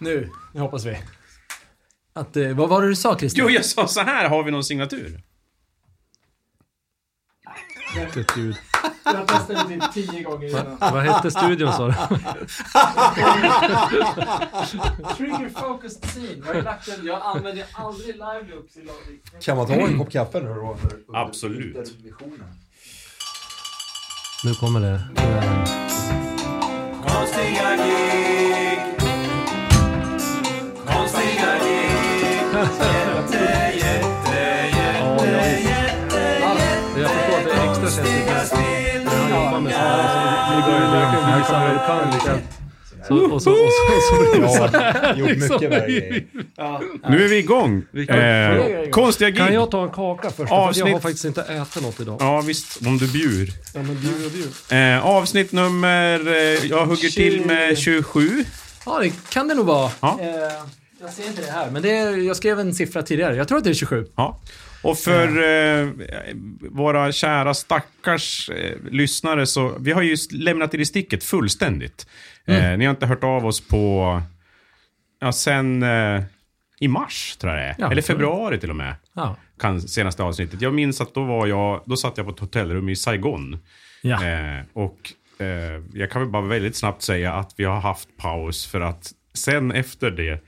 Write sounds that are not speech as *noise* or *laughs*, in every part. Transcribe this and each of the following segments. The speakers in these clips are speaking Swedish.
Nu, nu hoppas vi. Att, eh, vad var det du sa Christian? Jo, jag sa så här, har vi någon signatur? Ett ljud. Jag testade typ tio gånger innan. Vad hette studion sa du? Trigger focused scene. Jag har lagt den, jag använder aldrig live looks i lagring. Kan man ta en kopp kaffe nu då? Absolut. Nu kommer det. Konstiga gig du kan liksom. Så, och så, och så, det så här. Ja, gjort mycket värre. Nu är vi igång. Eh, konstiga Kan gig. jag ta en kaka först? För att jag har Avsnitt- faktiskt inte ätit något idag. Ja, visst. Om du bjur. Ja, men bjud och bjud. Eh, avsnitt nummer... Eh, jag hugger till med 27. Ja, det kan det nog vara. Ja. Eh, jag ser inte det här, men det är, jag skrev en siffra tidigare. Jag tror att det är 27. Ja. Och för eh, våra kära stackars eh, lyssnare så, vi har ju lämnat er i sticket fullständigt. Eh, ni har inte hört av oss på, ja sen eh, i mars tror jag det är. Ja, Eller februari till och med. Ja. Kan, senaste avsnittet. Jag minns att då var jag, då satt jag på ett hotellrum i Saigon. Ja. Eh, och jag kan väl bara väldigt snabbt säga att vi har haft paus för att sen efter det,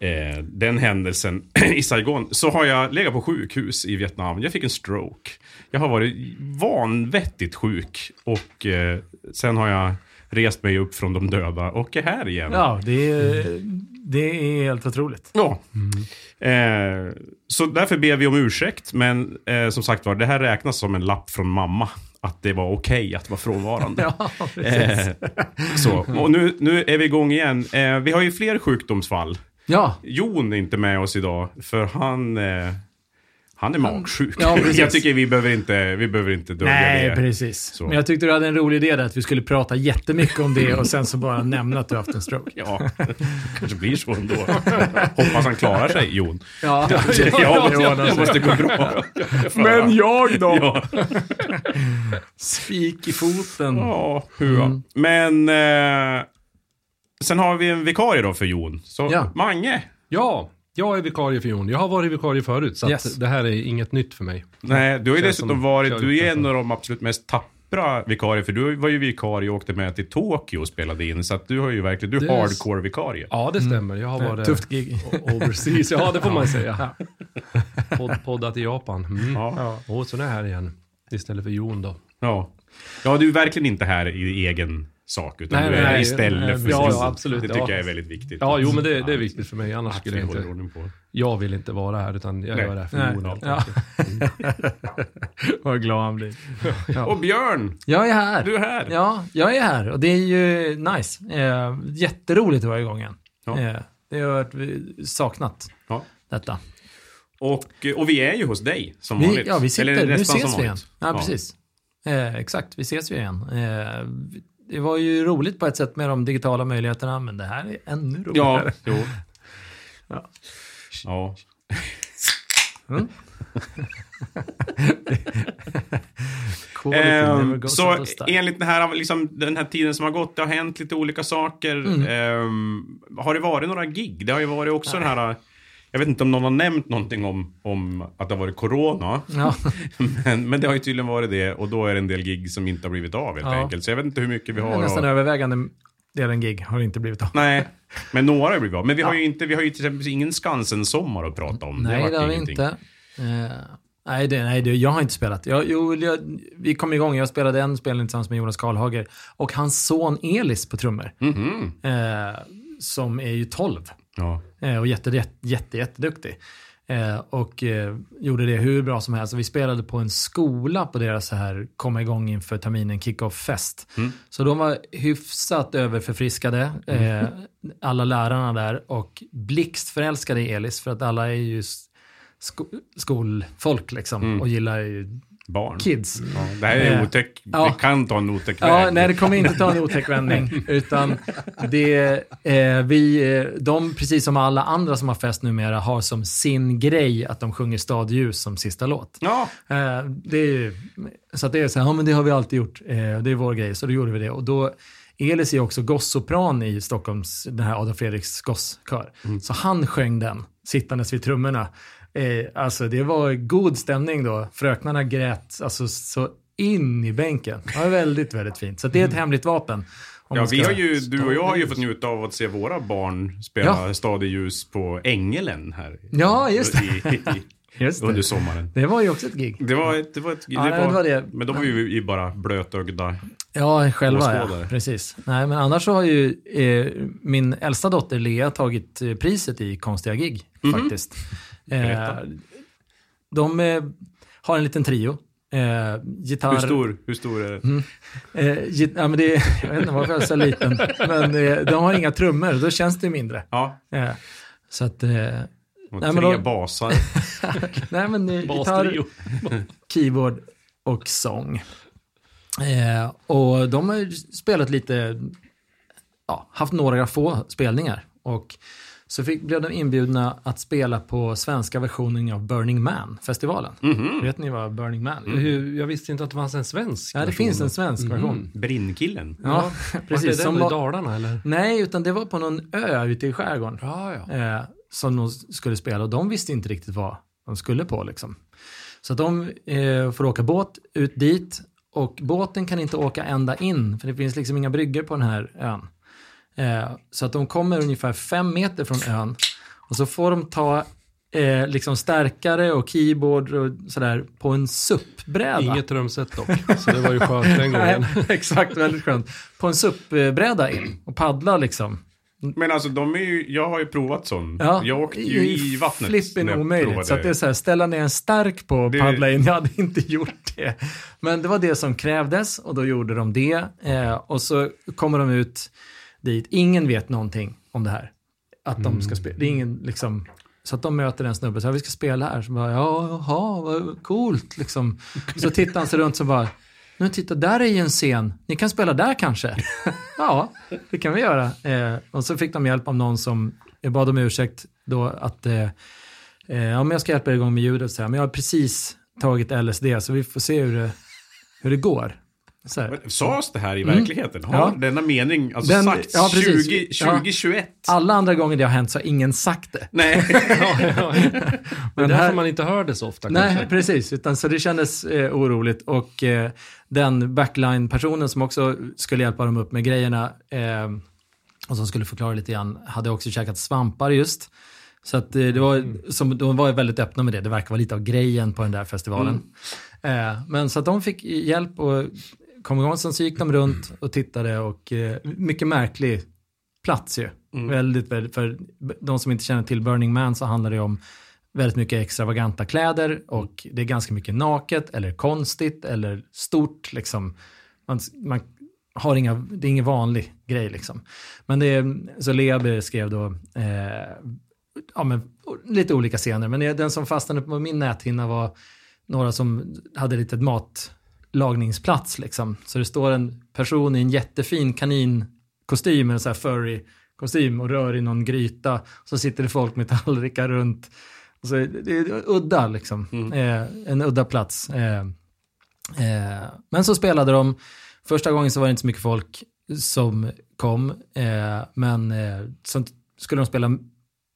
eh, den händelsen *clears throat* i Saigon, så har jag legat på sjukhus i Vietnam. Jag fick en stroke. Jag har varit vanvettigt sjuk och eh, sen har jag rest mig upp från de döda och är här igen. Ja, det är, det är helt otroligt. Ja. Eh, så därför ber vi om ursäkt, men eh, som sagt var, det här räknas som en lapp från mamma. Att det var okej att vara frånvarande. *laughs* Ja, precis. Eh, så, och nu, nu är vi igång igen. Eh, vi har ju fler sjukdomsfall. Ja, Jon är inte med oss idag, för han, eh, han är magsjuk. ja, *laughs* jag tycker vi behöver inte, vi behöver inte dölja nej, det. precis. Så. Men jag tyckte du hade en rolig idé där, att vi skulle prata jättemycket om det och sen så bara nämna att du har haft en stroke. Ja, *laughs* kanske blir så ändå. Hoppas han klarar sig, Jon. Ja, *laughs* Ja, det måste gå bra. Men jag då? Ja. Spik i foten. Ja, hua. Men eh, sen har vi en vikarie då för Jon. Så Ja. Mange. Ja, jag är vikarie för Jon. Jag har varit vikarie förut, så Yes. att det här är inget nytt för mig. Nej, du har ju dessutom som- varit, du är en av de absolut mest tappra vikarier. För du var ju vikarie och åkte med till Tokyo och spelade in. Så att du har ju verkligen, du är hardcore-vikarie. Ja, det stämmer. Jag har varit Tufft gig. overseas. Ja, det får man säga. Pod, poddat i Japan. Mm. Ja. Och så är jag här igen. Istället för Jon då. Ja. ja, du är verkligen inte här i egen sak. Utan Nej, du är nej, istället nej, för ja, ja, absolut, Det tycker ja. jag är väldigt viktigt. Ja, jo, men det, det är viktigt för mig. Annars skulle jag inte... på. Jag vill inte vara här, utan jag Nej. gör det här för Nej. Helt Ja. *laughs* Vad glad han blir. *laughs* Och Björn, Jag är här. du är här. Ja, jag är här och det är ju nice. Eh, jätteroligt att vara igång igen. Ja. Eh, det har varit vi- saknat Ja. detta. Och, och vi är ju hos dig som Vi, vanligt. ja, vi sitter, Eller nu ses som vi igen. Ja, precis. Eh, exakt, vi ses ju igen. Eh, det var ju roligt på ett sätt med de digitala möjligheterna, men det här är ännu Ja, roligare. jo. *laughs* Ja. Ja. *laughs* Ehm, goes så enligt den här, liksom, den här tiden som har gått, det har hänt lite olika saker. Mm. Ehm, har det varit några gig? Det har ju varit också den här... Jag vet inte om någon har nämnt någonting om, om att det har varit corona. Ja, *laughs* Men, men det har ju tydligen varit det och då är det en del gig som inte har blivit av helt Ja. enkelt. Så jag vet inte hur mycket vi har. nästan och- övervägande delen gig har inte blivit av. Nej, *laughs* men några har blivit av. Men vi har ju inte, vi har ju till exempel ingen Skansen-sommar att prata om. Nej, det har vi inte. Eh, nej, det, nej det, jag har inte spelat. Jag, jo, jag, vi kom igång, jag spelade en spelning tillsammans med Jonas Karlhager och hans son Elis på trummor. Mhm. Eh, som är ju 12 Ja. eh, och jätte, jätte, jätte, jätteduktig. Eh, och eh, gjorde det hur bra som helst. Och vi spelade på en skola på deras så här komma igång inför terminen kick-off-fest. Så de var hyfsat överförfriskade, eh, alla lärarna där. Och blixtförälskade i Elis för att alla är ju sko skolfolk liksom och gillar ju Barn. kids. Ja, det här är Eh, otäck. ja. Det kan ta en otäck Ja, väg. nej, det kommer inte ta en *laughs* otäck vändning. Utan det, eh, vi, eh, de, precis som alla andra som har fest numera, har som sin grej att de sjunger Stadljus som sista låt. Ja, Eh, det är, så att det är så här, ja men det har vi alltid gjort. Eh, det är vår grej, så då gjorde vi det. Och då Elis är också gossopran i Stockholms, den här Adolf Fredriks gosskör. Så han sjöng den, sittandes vid trummorna. Eh, alltså det var god stämning då. Fröknarna grät alltså, så in i bänken. Det var väldigt, väldigt fint. Så det är ett hemligt vapen. Ja, vi har ju, du och jag har ju fått njuta av att se våra barn spela Ja. Stadigljus på Ängelen här. Ja, just det. I, i, *laughs* Just det. under sommaren. Det var ju också ett gig. Det var ett, det var ett, Ja, det var det. Men då var vi ju bara blötögda. Ja, själva ja. Precis. Nej, men annars så har ju eh, min äldsta dotter Lea tagit eh, priset i konstiga gig faktiskt. Eh, de eh, har en liten trio. Eh, gitarr. Hur stor, hur stor är det? Eh, git- ja, men det är, jag vet inte varför jag är så liten. Men eh, de har inga trummor, då känns det mindre. Ja, Eh, så att, eh, och Nej, tre men då- basar. *laughs* nej men eh, gitarr, *laughs* keyboard och sång. Eh, och de har ju spelat lite, ja, haft några få spelningar. Och så fick, blev de inbjudna att spela på svenska versionen av Burning Man-festivalen. Mhm. Vet ni vad Burning Man är? Hur- Jag visste inte att det fanns en svensk Ja, det version. finns en svensk version. Brinnkillen. Ja, *laughs* Precis. precis. Som Som i var, Dalarna eller? nej, utan det var på någon ö ute i skärgården. Ja, ja. eh, som de skulle spela och de visste inte riktigt vad de skulle på. Liksom. Så att de eh, får åka båt ut dit och båten kan inte åka ända in för det finns liksom inga bryggor på den här ön. Eh, så att de kommer ungefär fem meter från ön och så får de ta eh, liksom stärkare och keyboard och sådär på en SUP-bräda. Inget trumset dock. Så det var ju skönt den *laughs* gången. Nej, *laughs* exakt, väldigt skönt. På en SUP-bräda in och paddla liksom. Men alltså, de är ju, jag har ju provat sån. Ja, jag åkte ju i vattnet. Flippen omöjligt. Så att det är så här, ställa ner en stark på och paddla in. Jag hade inte gjort det. Men det var det som krävdes och då gjorde de det. Eh, och så kommer de ut dit. Ingen vet någonting om det här. Att de ska spela. Det är ingen liksom... Så att de möter en snubbe och säger vi ska spela här. Så bara, ja, jaha, vad coolt liksom. Så tittar han sig runt och bara, men titta, där är ju en scen. Ni kan spela där kanske? *laughs* ja, det kan vi göra. Eh, och så fick de hjälp av någon som, bad om ursäkt då att, eh, eh, ja men jag ska hjälpa er igång med ljudet, så här, men jag har precis tagit LSD så vi får se hur det, hur det går. Så här. Men Sades det här i verkligen? Har Mm. Ja. denna mening alltså Den- sagts ja, precis. 20, Ja. 2021? Alla andra gånger det har hänt så har ingen sagt det. Nej. *laughs* Det är Men därför här- man inte hör det så ofta Nej, kanske. precis. Utan, så det kändes eh, oroligt. Och eh, den backline-personen som också skulle hjälpa dem upp med grejerna eh, och som skulle förklara lite grann, hade också käkat svampar just. Så att eh, det var, som, de var väldigt öppna med det. Det verkar vara lite av grejen på den där festivalen. Eh, men så att de fick hjälp och kom igång. Sen så gick de runt och tittade och eh, mycket märklig plats ju. Väldigt, väldigt, för de som inte känner till Burning Man så handlar det om väldigt mycket extravaganta kläder och det är ganska mycket naket eller konstigt eller stort liksom. Man, man har inga, det är ingen vanlig grej liksom. Men det är, så Lea beskrev då eh, ja, men, lite olika scener, men den som fastnade på min näthinna var några som hade lite matlagningsplats liksom. Så det står en person i en jättefin kaninkostym, en sån här furry kostym och rör i någon gryta. Så sitter det folk med *laughs* tallrikar runt. Och så, det är udda liksom. Eh, en udda plats. Eh, eh, men så spelade de. Första gången så var det inte så mycket folk som kom. Eh, men eh, sen skulle de spela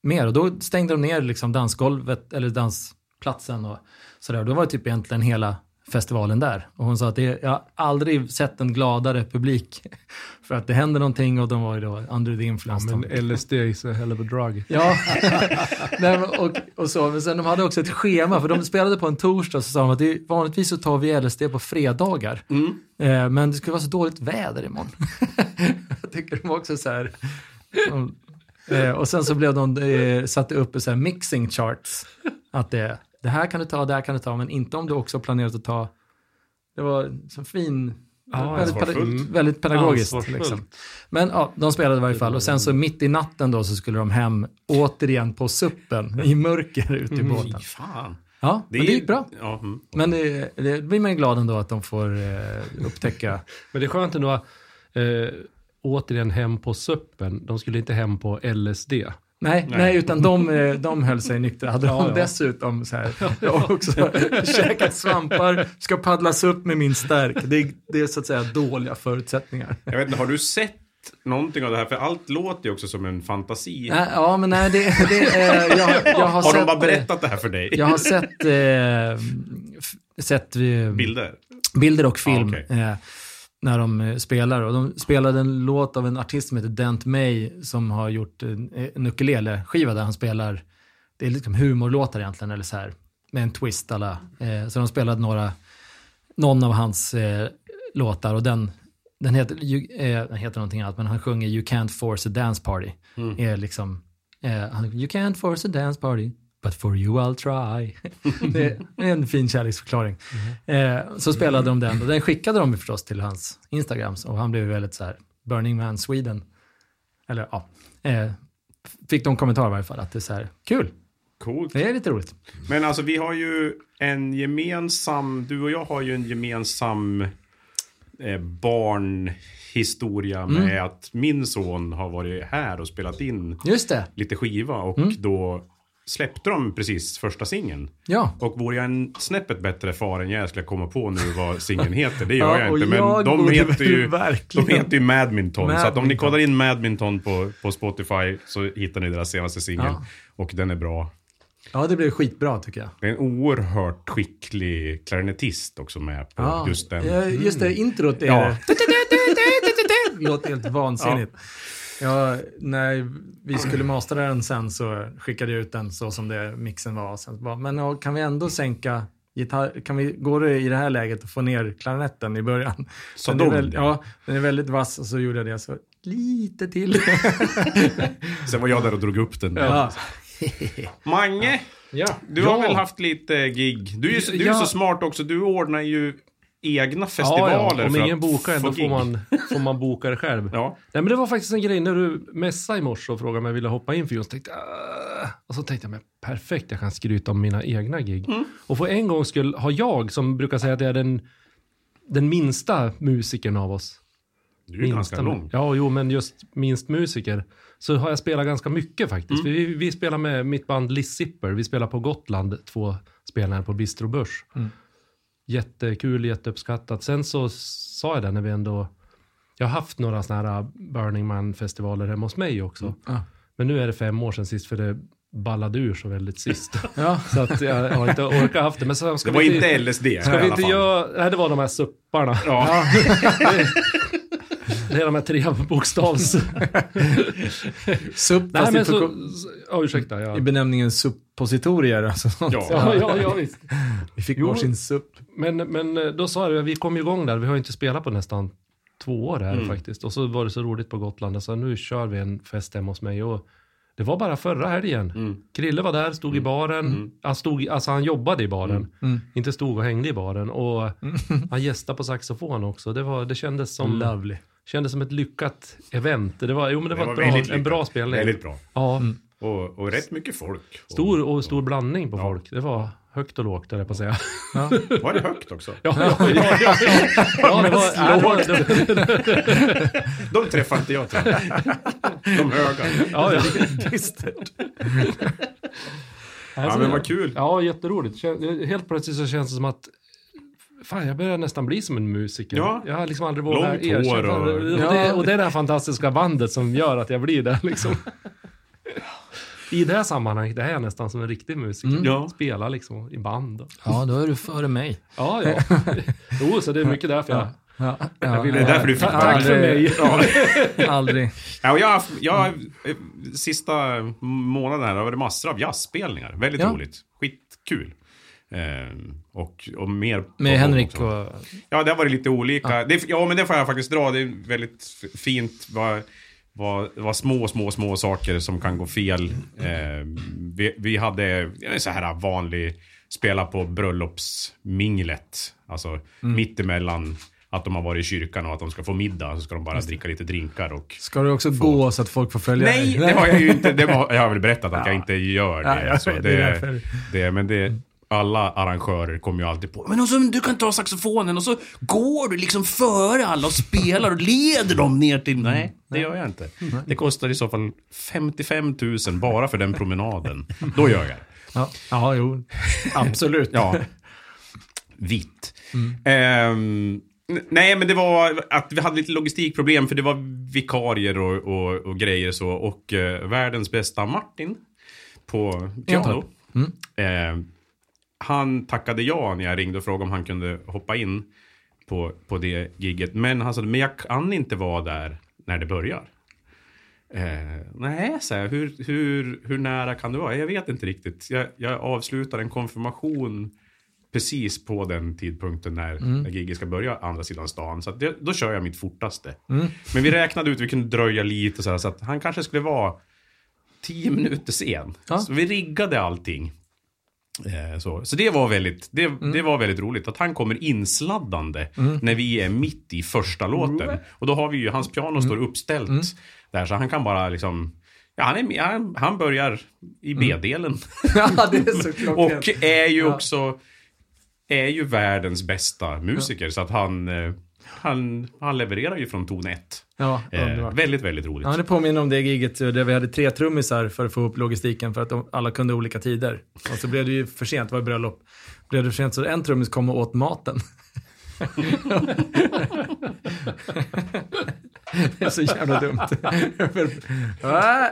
mer och då stängde de ner liksom dansgolvet eller dansplatsen och sådär. Då var det typ egentligen hela festivalen där. Och hon sa att det, jag har aldrig sett en gladare publik *laughs* för att det hände någonting och de var ju då under the Ja, influence. men LSD is a hell of a drug. Ja, *laughs* *laughs* Nej, men, och, och så. Men sen de hade också ett schema, för de spelade på en torsdag så sa de att det, vanligtvis så tar vi LSD på fredagar. Eh, men det skulle vara så dåligt väder imorgon. Jag tycker de också så här. de- Eh, och sen så blev de, eh, satte upp så här mixing charts. Att det, det här kan du ta, det här kan du ta, men inte om du också planerat att ta. Det var så fin, Ja, väldigt, peda- ansvarsfullt. väldigt pedagogiskt. Liksom. Men ja, de spelade i varje fall. Och sen så mitt i natten då så skulle de hem återigen på suppen i mörker ute i båten. Fy fan. Ja, men det gick bra. Ja, mm. Men det, det blir man ju glad ändå att de får eh, upptäcka. *laughs* Men det är skönt ändå, eh, återigen hem på suppen. De skulle inte hem på LSD. Nej, nej. utan de, eh, de höll sig nyktra. Hade de ja. dessutom så här, jag har också *laughs* käkat svampar, ska paddlas upp med min stärk. Det, är- det är så att säga dåliga förutsättningar. Jag vet inte, har du sett någonting av det här? För allt låter ju också som en fantasi. Nej, Ja, men nej, det, det är, jag, jag har, *laughs* har sett, de bara berättat det här för dig? Jag har sett, eh, f- sett eh, Bilder? bilder och film Ah, okej. Eh, när de eh, spelar. Och de spelade en låt av en artist som heter Dent May som har gjort en, en ukulele-skiva där han spelar, det är liksom humorlåtar egentligen, eller så här, med en twist alla. Eh, så de spelade några, någon av hans eh, låtar och den, den heter, ju, eh, den heter någonting annat, men han sjunger You can't force a dance party. Är liksom, eh, han, you can't force a dance party. But for you I'll try. *laughs* det är en fin kärleksförklaring. Eh, så spelade de den och den skickade de förstås till hans Instagrams och han blev väldigt så här Burning Man Sweden. Eller ja, eh, fick de kommentarer i varje fall att det är så här kul. Coolt. Det är lite roligt. Men alltså vi har ju en gemensam, du och jag har ju en gemensam eh, barnhistoria med Mm. att min son har varit här och spelat in Just det. lite skiva och Mm. då släppte de precis första singeln. Ja. Och vore jag en snäppet bättre far än jag skulle komma på nu vad *laughs* singeln heter. Det gör Ja, jag inte. Men jag de heter, ju, *laughs* verkligen- de heter ju Madminton. Så att om ni kollar in Madminton på, på Spotify så hittar ni deras senaste singel. Ja. Och den är bra. ja, det blev skitbra tycker jag. Det är en oerhört skicklig klarinettist också med på Ja, just den. ja, just det, introt är Ja. det *laughs* låter helt vansinnigt. Ja, när vi skulle mastera den sen så skickade jag ut den så som det mixen var. Sen bara, men ja, kan vi ändå sänka gitarr, kan vi, går det i det här läget att få ner klarinetten i början? Så Den är de- väl, ja, den är väldigt vass och så gjorde jag det så lite till. *laughs* Sen var jag där och drog upp den. ja. *laughs* Mange, ja. du har Ja. väl haft lite gig? Du är, ju du är Ja. så smart också. Du ordnar ju egna Ja, festivaler ja. Om för ingen bokar en, få då får man, får man boka det själv. Ja. Nej, men det var faktiskt en grej när du messade i morse och frågade om jag ville hoppa in för just tänkte jag, "Ah." Och så tänkte jag, men perfekt, jag kan skryta om mina egna gig. Mm. Och för en gång skulle ha jag, som brukar säga att jag är den, den minsta musikern av oss. Du är ju ganska Minsta- lång. Ja, jo, men just minst musiker. Så har jag spelat ganska mycket faktiskt. Mm. Vi, vi spelar med mitt band Liz Zipper. Vi spelar på Gotland, två spelningar på Bistro Börs. Mm. Jättekul, jätteuppskattat. Sen så sa jag det när vi ändå... Jag har haft några sådana här Burning Man-festivaler hemma hos mig också. Mm. Ja. Men nu är det fem år sedan sist för det ballade ur så väldigt sist. *laughs* Ja. *laughs* så att jag har inte orkat haft det. Men så ska Det var vi inte LSD Ska vi inte göra... Nej, det var de här supparna. Ja. *laughs* Det är de här tre bokstavs... Supp, Nej, men i, så... förko- Ja, ursäkta. Ja. i benämningen suppositorier. Alltså. Ja. *laughs* Ja, ja, ja, visst. Vi fick Jo. varsin supp. Men, men eh, då sa jag, vi kom igång där. Vi har ju inte spelat på nästan två år här Mm. faktiskt. Och så var det så roligt på Gotland. Jag sa, nu kör vi en fest hemma hos mig. Och det var bara förra helgen. Mm. Krille var där, stod i baren. Han, stod, alltså han jobbade i baren. Mm. Inte stod och hängde i baren. Och han gästade på saxofon också. Det, var, det kändes som... Lovely. Kändes som ett lyckat event. Det var, jo, men det, Det var, var bra, en bra spelning. Väldigt bra. Ja, Och, och rätt mycket folk. stor och stor blandning på Ja. folk. Det var högt och lågt, höll jag på att säga. Ja. *laughs* Var det högt också? Ja, ja, ja, ja, ja. ja det var... Ja, det var det, *laughs* De träffar inte jag tror jag. De höga. ja, ja. Dystert. *laughs* Ja, men vad kul. Ja, jätteroligt. Helt plötsligt så känns det som att Fan, jag börjar nästan bli som en musiker. Ja. Jag har liksom aldrig vågat erkänna. Och, det, och det är det här fantastiska bandet som gör att jag blir det liksom. I det här sammanhanget det här är jag nästan som en riktig musiker. Ja. Spelar liksom i band. Ja, då är du före mig. Ja, ja. *laughs* Jo, så det är mycket därför jag... Ja, Jag vill- Det är därför du fick Ta- Tack för mig. *laughs* Aldrig. Ja, och jag jag sista månaden här har det varit massor av jazzspelningar. Väldigt Ja. roligt. Skitkul. Eh, och, och mer Med Henrik och... Ja, det har varit lite olika. Ja. Det, ja, men det får jag faktiskt dra. Det är väldigt fint vad, vad, vad små, små, små saker som kan gå fel. Eh, vi, vi hade så här vanlig spela på bröllopsminglet. Alltså mitt emellan att de har varit i kyrkan och att de ska få middag. Så ska de bara dricka lite drinkar och... Ska du också gå så att folk får följa Nej, dig? det har jag ju inte. *laughs* Det var, jag har väl berättat att jag inte gör det. Ja, alltså, det, det det, men det, alla arrangörer kommer ju alltid på Men och så, du kan ta saxofonen och så går du liksom före alla och spelar och leder dem ner till... Nej, det gör jag inte. Det kostar i så fall 55 000 bara för den promenaden. Då gör jag det. Ja, ja jo. Absolut. Ja. Vitt. Ehm, n- nej, men det var att vi hade lite logistikproblem för det var vikarier och, och, och grejer så. Och eh, världens bästa Martin på piano. Eh, han tackade ja när jag ringde och frågade om han kunde hoppa in på, på det gigget. Men han sa, men jag kan inte vara där när det börjar. Eh, nej, så här, hur, hur, hur nära kan det vara? Jag vet inte riktigt. Jag, jag avslutar en konfirmation precis på den tidpunkten när, Mm. när giget ska börja, andra sidan stan. Så det, då kör jag mitt fortaste. Mm. Men vi räknade ut vi kunde dröja lite så, här, så att han kanske skulle vara tio minuter sen. Ja. Så vi riggade allting. Eh, så. så det var väldigt, det, Mm. det var väldigt roligt att han kommer insladdande när vi är mitt i första låten. Och då har vi ju, hans piano Mm. står uppställt där så han kan bara liksom Ja, han, är, han, han börjar i B-delen. *laughs* ja, det är så klockrent. *laughs* Och är ju Ja. också är ju världens bästa musiker. Så att han, eh, han, han levererar ju från ton ett. Ja, Eh, väldigt, väldigt roligt. Ja, det påminner om det giget där vi hade tre trummisar för att få upp logistiken för att de, alla kunde olika tider. Och så blev det ju för sent, det var bröllop. Blev det för sent så en trummis kom och åt maten. *laughs* det är så jävla dumt. Ja.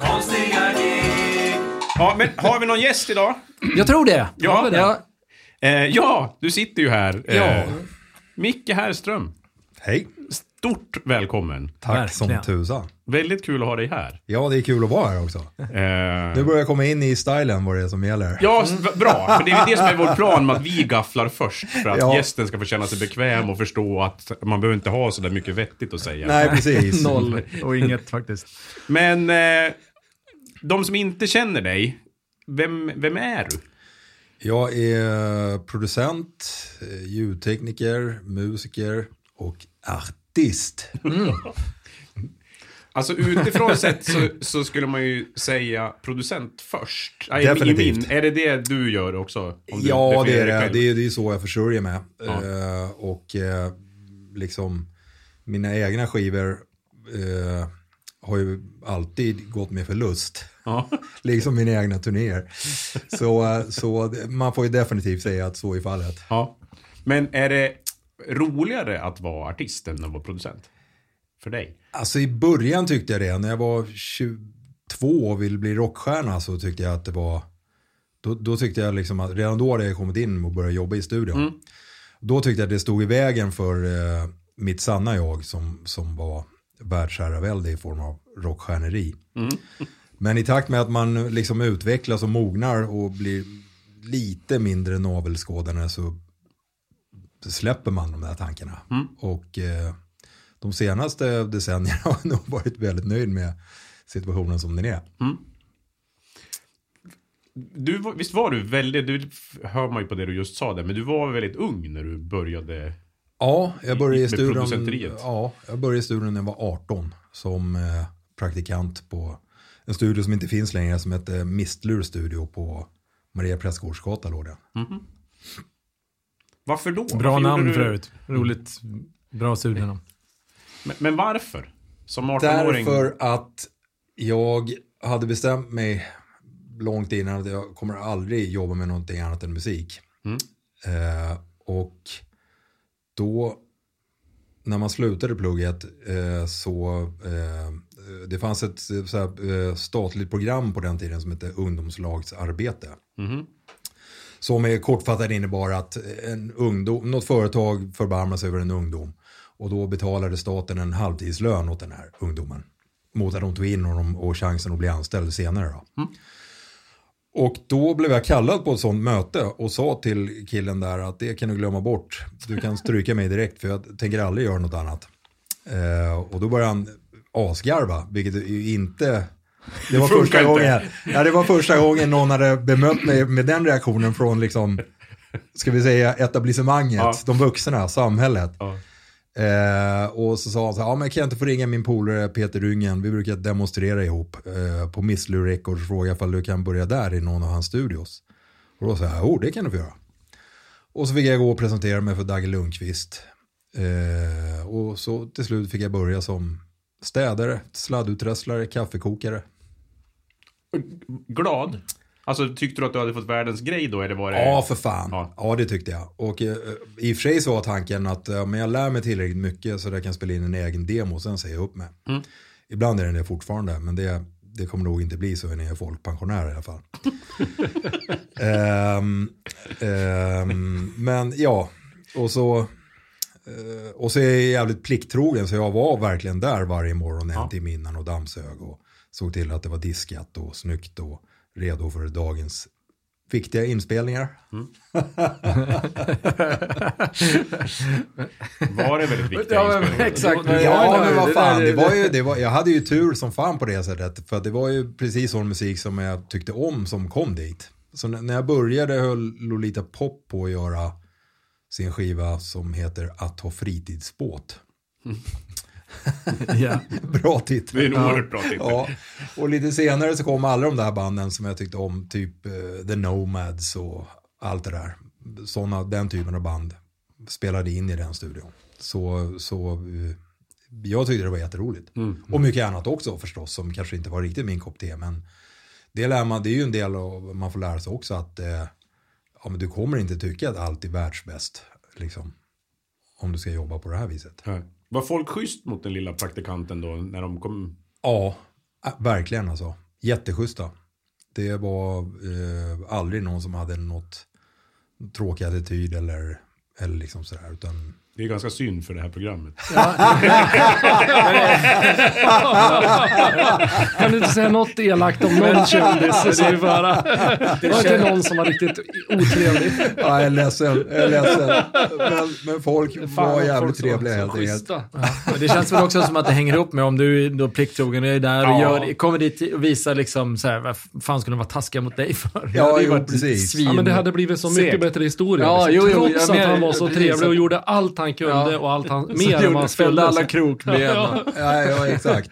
Konstiga gig. Ja, men har vi någon gäst idag? Jag tror det. Ja, ja. Eh, ja, du sitter ju här. Eh, Ja. Micke Herrström, Hej. stort välkommen. Tack Verkligen. som tusan. Väldigt kul att ha dig här. Ja, det är kul att vara här också. Eh, Nu börjar jag komma in i stilen vad det är som gäller. Ja, bra. För det är det som är vår plan med att vi gafflar först. För att Ja. gästen ska få känna sig bekväm och förstå att man behöver inte ha så där mycket vettigt att säga. Nej, precis. *laughs* Noll och inget faktiskt. Men eh, de som inte känner dig, vem, vem är du? Jag är producent, eh, ljudtekniker, musiker och artist. Alltså utifrån *laughs* sett så, så skulle man ju säga producent först. Nej, Definitivt. Min, är det det du gör också? Ja, det är det. Det är, det är så jag försörjer mig. Ja. Eh, och eh, liksom mina egna skivor eh, har ju alltid gått med förlust. Ja. *laughs* liksom mina egna turnéer. Så, så man får ju definitivt säga att så är fallet. ja. Men är det roligare att vara artist än att vara producent? För dig? Alltså i början tyckte jag det. När jag var 22 och ville bli rockstjärna så tyckte jag att det var... Då, då tyckte jag liksom att redan då hade jag kommit in och börjat jobba i studion. Då tyckte jag att det stod i vägen för eh, mitt sanna jag som, som var världsherravälde i form av rockstjärneri. Men i takt med att man liksom utvecklas och mognar och blir lite mindre navelskådande så släpper man de där tankarna. Och eh, de senaste decennierna har jag *laughs* nog varit väldigt nöjd med situationen som den är. Du, var- visst var du väldigt, du hör man ju på det du just sa där, men du var väldigt ung när du började. Ja, jag började i studion, ja, jag började i studion när jag var 18 som eh, praktikant på en studio som inte finns längre som heter Mistlur studio på Maria Prästgårdsgatan låg det. Varför då? Bra Varför namn du- för övrigt. Roligt. Bra studienamn. Men, men varför? Som 18-åring? Därför att jag hade bestämt mig långt innan att jag kommer aldrig jobba med någonting annat än musik. Mm. Eh, och då, när man slutade plugget så, så eh, det fanns ett så här, eh, statligt program på den tiden som hette ungdomslagsarbete. Mhm. Som är kortfattat innebar att en ungdom, något företag förbarmar sig över en ungdom. Och då betalade staten en halvtidslön åt den här ungdomen. Mot att de tog in honom och chansen att bli anställd senare. Då. Och då blev jag kallad på ett sånt möte och sa till killen där att det kan du glömma bort. Du kan stryka mig direkt för jag tänker aldrig göra något annat. Eh, och då började han asgarva, vilket inte... Det var, första inte. gången, ja, det var första gången någon hade bemött mig med den reaktionen från liksom, ska vi säga etablissemanget, Ja. de vuxna, samhället. Ja. Eh, och så sa han så här, ja men kan jag inte få ringa min polare Peter Ryngen, vi brukar demonstrera ihop eh, på Misslu Records och fråga ifall du kan börja där i någon av hans studios. Och då sa jag, jo det kan du få göra. Och så fick jag gå och presentera mig för Dagge Lundqvist. Eh, och så till slut fick jag börja som städare, sladdutrösslare, kaffekokare. Glad? Alltså tyckte du att du hade fått världens grej då eller var det? Ja, för fan. Ja. Ja, det tyckte jag. Och eh, i och för sig så var tanken att eh, men jag lär mig tillräckligt mycket så att jag kan spela in en egen demo och sen säger jag upp mig. Mm. Ibland är det det fortfarande, men det, det kommer nog inte bli så när jag är folkpensionär i alla fall. *laughs* Ehm, ehm, men ja, och så, eh, och så är jag jävligt plikttrogen så jag var verkligen där varje morgon en Ja. timme innan och dammsög och såg till att det var diskat och snyggt och redo för dagens viktiga inspelningar. *laughs* Var det väldigt viktigt? Ja, men exakt. Ja, men vad fan, det var ju, det var, jag hade ju tur som fan på det sättet. För det var ju precis sån musik som jag tyckte om som kom dit. Så när jag började höll Lolita Pop på att göra sin skiva som heter Att ha fritidsbåt. *laughs* Ja. Bra titel. Det är en oerhört bra titel. Ja, och lite senare så kom alla de där banden som jag tyckte om, typ eh, The Nomads och allt det där. Såna, den typen av band spelade in i den studion. Så, så eh, jag tyckte det var jätteroligt. Och mycket annat också förstås som kanske inte var riktigt min kopp te. Men det, lär man, det är ju en del av man får lära sig också att eh, ja, men du kommer inte tycka att allt är världsbäst. Liksom, om du ska jobba på det här viset. Ja. Var folk schysst mot den lilla praktikanten då när de kom? Ja, äh, verkligen alltså. Jätteschyssta. Det var eh, aldrig någon som hade något tråkig attityd eller, eller liksom sådär. Utan, det är ganska synd för det här programmet. *laughs* Kan du inte säga något elakt om någon kändis så vi får höra? Det var inte någon som var riktigt otrevlig. ja, jag är ledsen, jag är ledsen. Men, men folk Fan, var folk jävligt så- trevliga helt enkelt. det känns väl också som att det hänger ihop med om du då plikttrogen är där och Ja. gör, kommer dit och visar liksom så här, vad fan skulle de vara taskiga mot dig för? Ja, jo, precis. Svin. Ja, men det hade blivit så mycket Segt. bättre historia. Ja, liksom. jo, jo, Trots jag att han var så trevlig och gjorde allt han kunde Ja. och allt han, Så mer än han skulle. alla krokben. Ja. Ja, ja, exakt.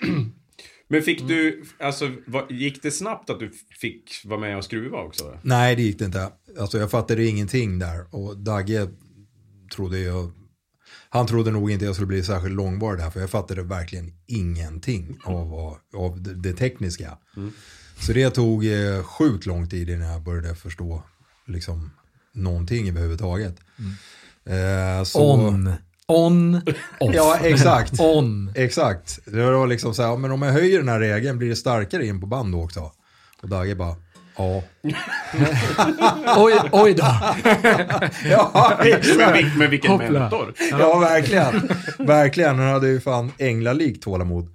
*clears throat* Men fick du, alltså vad, gick det snabbt att du fick vara med och skruva också? Nej, det gick det inte. Alltså, jag fattade ingenting där. Och Dagge trodde jag... Han trodde nog inte jag skulle bli särskilt långvarig där. För jag fattade verkligen ingenting av, av det, tekniska. Så det tog eh, sjukt lång tid innan jag började förstå liksom, någonting överhuvudtaget. Eh, så, On. On. Off. Ja, exakt. *laughs* On. Exakt. Det var liksom så här, men om jag höjer den här regeln blir det starkare in på band då också? Och Dagge bara, ja. *laughs* Oj, oj då. *laughs* Ja, Men, vil- men vilken Hoppla. mentor! Ja, verkligen. Verkligen, han hade ju fan änglalikt tålamod.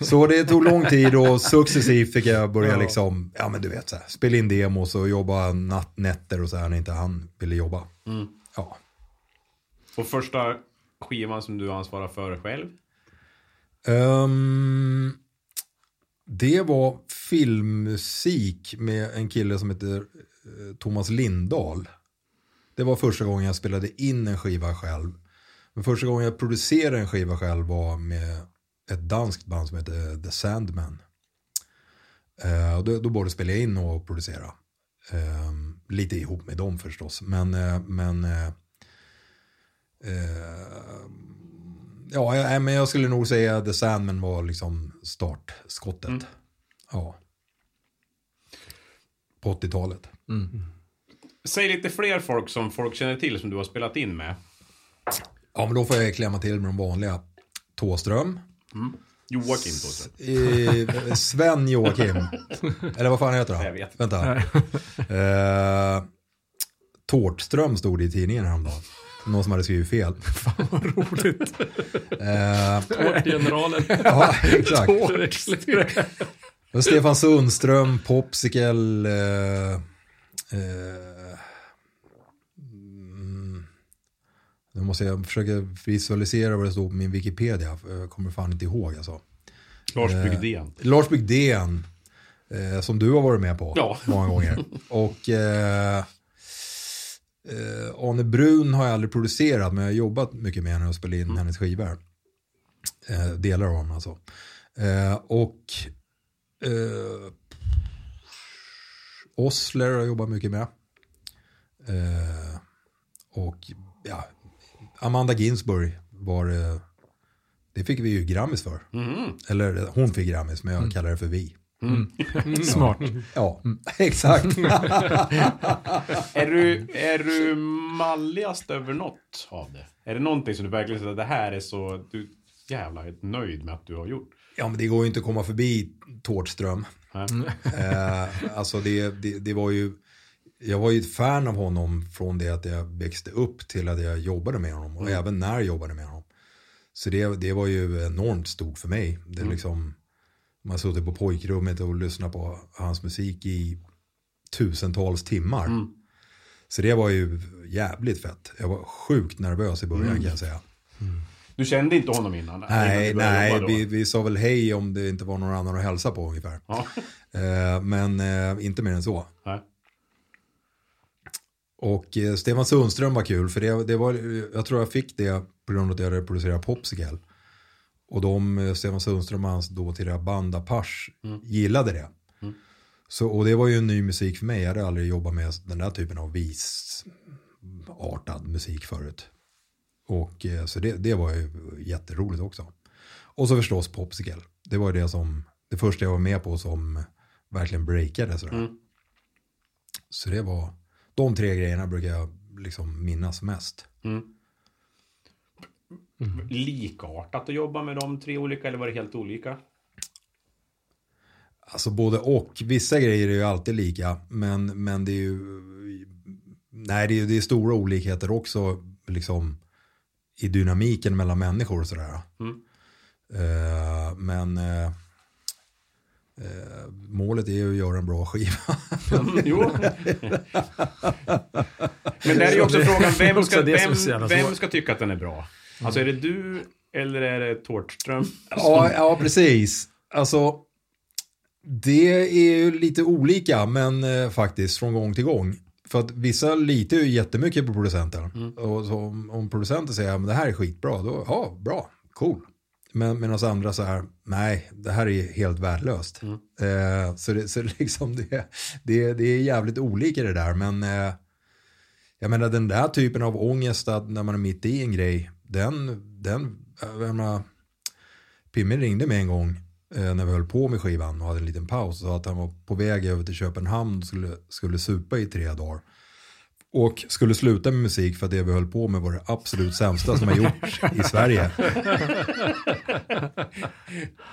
Så det tog lång tid och successivt fick jag börja liksom, ja men du vet så här, spela in demos och jobba natt, nätter och så här när inte han ville jobba. Ja. Och första skivan som du ansvarar för själv? Um, det var filmmusik med en kille som heter eh, Thomas Lindahl. Det var första gången jag spelade in en skiva själv. Men första gången jag producerade en skiva själv var med ett danskt band som heter The Sandman. Uh, då, då både spelade jag in och producera. Uh, lite ihop med dem förstås. Men, uh, men eh, Ja, jag, men jag skulle nog säga The Sandman var liksom startskottet. Ja. På 80-talet. Säg lite fler folk som folk känner till som du har spelat in med. Ja, men då får jag klämma till med de vanliga. Tåström. Joakim Thåström. Eh, Sven Joakim. *laughs* Eller vad fan heter han? Jag vet. Vänta. Eh, Tårtström stod det i tidningen häromdagen. Någon som hade skrivit fel. *laughs* Fan vad roligt. Eh, Generalen. ja, exakt. Men Stefan Sundström, Popsicle. Eh, eh, mm, nu måste jag försöka visualisera vad det står på min Wikipedia. för Jag kommer fan inte ihåg alltså. Lars Eh, Bygdén. Lars Bygdén. Eh, som du har varit med på Ja. många gånger. *laughs* Och eh, Arne Brun har jag aldrig producerat men jag har jobbat mycket med henne och spelat in hennes skivor. Eh, delar av dem alltså. Eh, och eh, Osler har jag jobbat mycket med. Eh, och ja, Amanda Ginsburg var det, det fick vi ju Grammis för. Eller hon fick Grammis men jag kallar det för vi. *laughs* Smart. Ja, exakt. *laughs* Är du, är du malligast över något av det? Är det någonting som du verkligen säger att det här är så... Du jävla är nöjd med att du har gjort? ja men det går ju inte att komma förbi Tårtström. Nej. *laughs* Eh, alltså det, det, det var ju, jag var ju ett fan av honom från det att jag växte upp till att jag jobbade med honom och även när jag jobbade med honom. Så det, det var ju enormt stort för mig. Det är liksom, man suttit på pojkrummet och lyssnat på hans musik i tusentals timmar. Så det var ju jävligt fett. Jag var sjukt nervös i början kan jag säga. Du kände inte honom innan? innan Nej, började nej vi, vi sa väl hej om det inte var någon annan att hälsa på ungefär. Ja. Eh, men eh, inte mer än så. Nej. Och eh, Stefan Sundström var kul för det, det var, jag tror jag fick det på grund av att jag hade producerat Popsicle. Och de, eh, Stefan Sundström och hans dåtida band Apache gillade det. Så, och det var ju en ny musik för mig. Jag hade aldrig jobbat med den där typen av visartad musik förut. Och eh, så det, det var ju jätteroligt också. Och så förstås Popsicle. Det var det som, det första jag var med på som verkligen breakade sådär. Så det var, de tre grejerna brukar jag liksom minnas mest. Likartat att jobba med de tre olika eller var det helt olika? Alltså både och. Vissa grejer är ju alltid lika. Men, men det är ju... Nej, det är, det är stora olikheter också. Liksom i dynamiken mellan människor och sådär. Eh, men eh, eh, målet är ju att göra en bra skiva. jo. Men där är ju också *laughs* frågan, vem ska, det vem, vem ska tycka att den är bra? Alltså är det du eller är det Tårtström? ja, ja, precis. Alltså, det är ju lite olika, men eh, faktiskt från gång till gång. För att vissa litar ju jättemycket på producenten. Och så, om, om producenten säger att det här är skitbra, då, ja, bra, cool. Men medan andra så här, nej, det här är helt värdelöst. Eh, så det, så *laughs* liksom det, det, det är jävligt olika det där, men eh, jag menar den där typen av ångest att när man är mitt i en grej, den, den, jag menar, Pimme ringde mig en gång eh, när vi höll på med skivan och hade en liten paus och sa att han var på väg över till Köpenhamn och skulle, skulle supa i tre dagar. Och skulle sluta med musik för att det vi höll på med var det absolut sämsta som har gjorts i Sverige.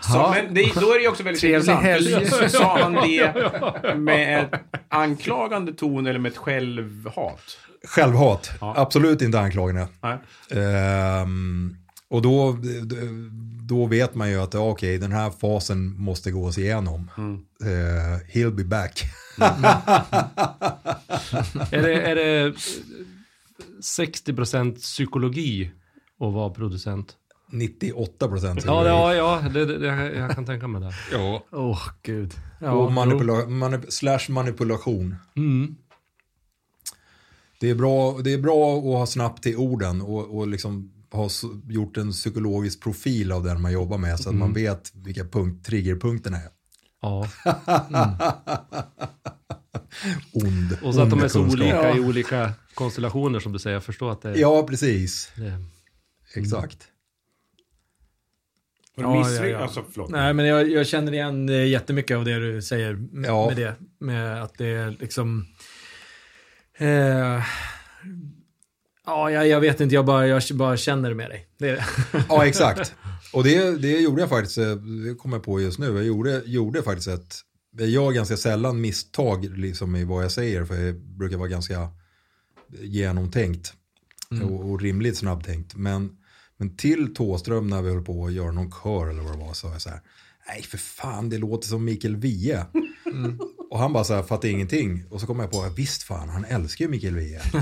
Så, men det, då är det ju också väldigt intressant. Så Sa han det med ett anklagande ton eller med ett självhat? Självhat, Ja. absolut inte anklagande. Ehm, och då, då vet man ju att okej, den här fasen måste gås igenom. Eh, he'll be back. Är det, är det eh, 60% psykologi att vara producent? 98 procent. Ja, ja, ja det, det, jag, jag kan tänka mig det. ja. Åh, gud. Ja, Och manipula- manip- slash manipulation. Mm. Det är, bra, det är bra att ha snabbt i orden och, och liksom ha gjort en psykologisk profil av den man jobbar med så att man vet vilka punkt, triggerpunkterna är. Ja. *laughs* Ond, Och så att de är så kunskap. olika i olika konstellationer som du säger. Jag förstår att det är... Ja, precis. det Exakt. Var du Ja, ja, ja. Alltså. Nej, men jag, jag känner igen eh, jättemycket av det du säger med, Ja. med det. Med att det är liksom... Eh, ja, jag, jag vet inte, jag bara, jag bara känner det med dig. Det är det. *laughs* Ja, exakt. Och det, det gjorde jag faktiskt, eh, det kommer jag på just nu, jag gjorde, gjorde faktiskt ett, jag gör ganska sällan misstag liksom i vad jag säger, för jag brukar vara ganska genomtänkt och, och rimligt snabbtänkt. Men, men till Tåström när vi höll på att göra någon kör eller vad det var, så jag så här, nej för fan det låter som Mikael Wiehe. Och han bara så här, fattar ingenting. Och så kom jag på, visst fan, han älskar ju Mikael Wiehe. *laughs*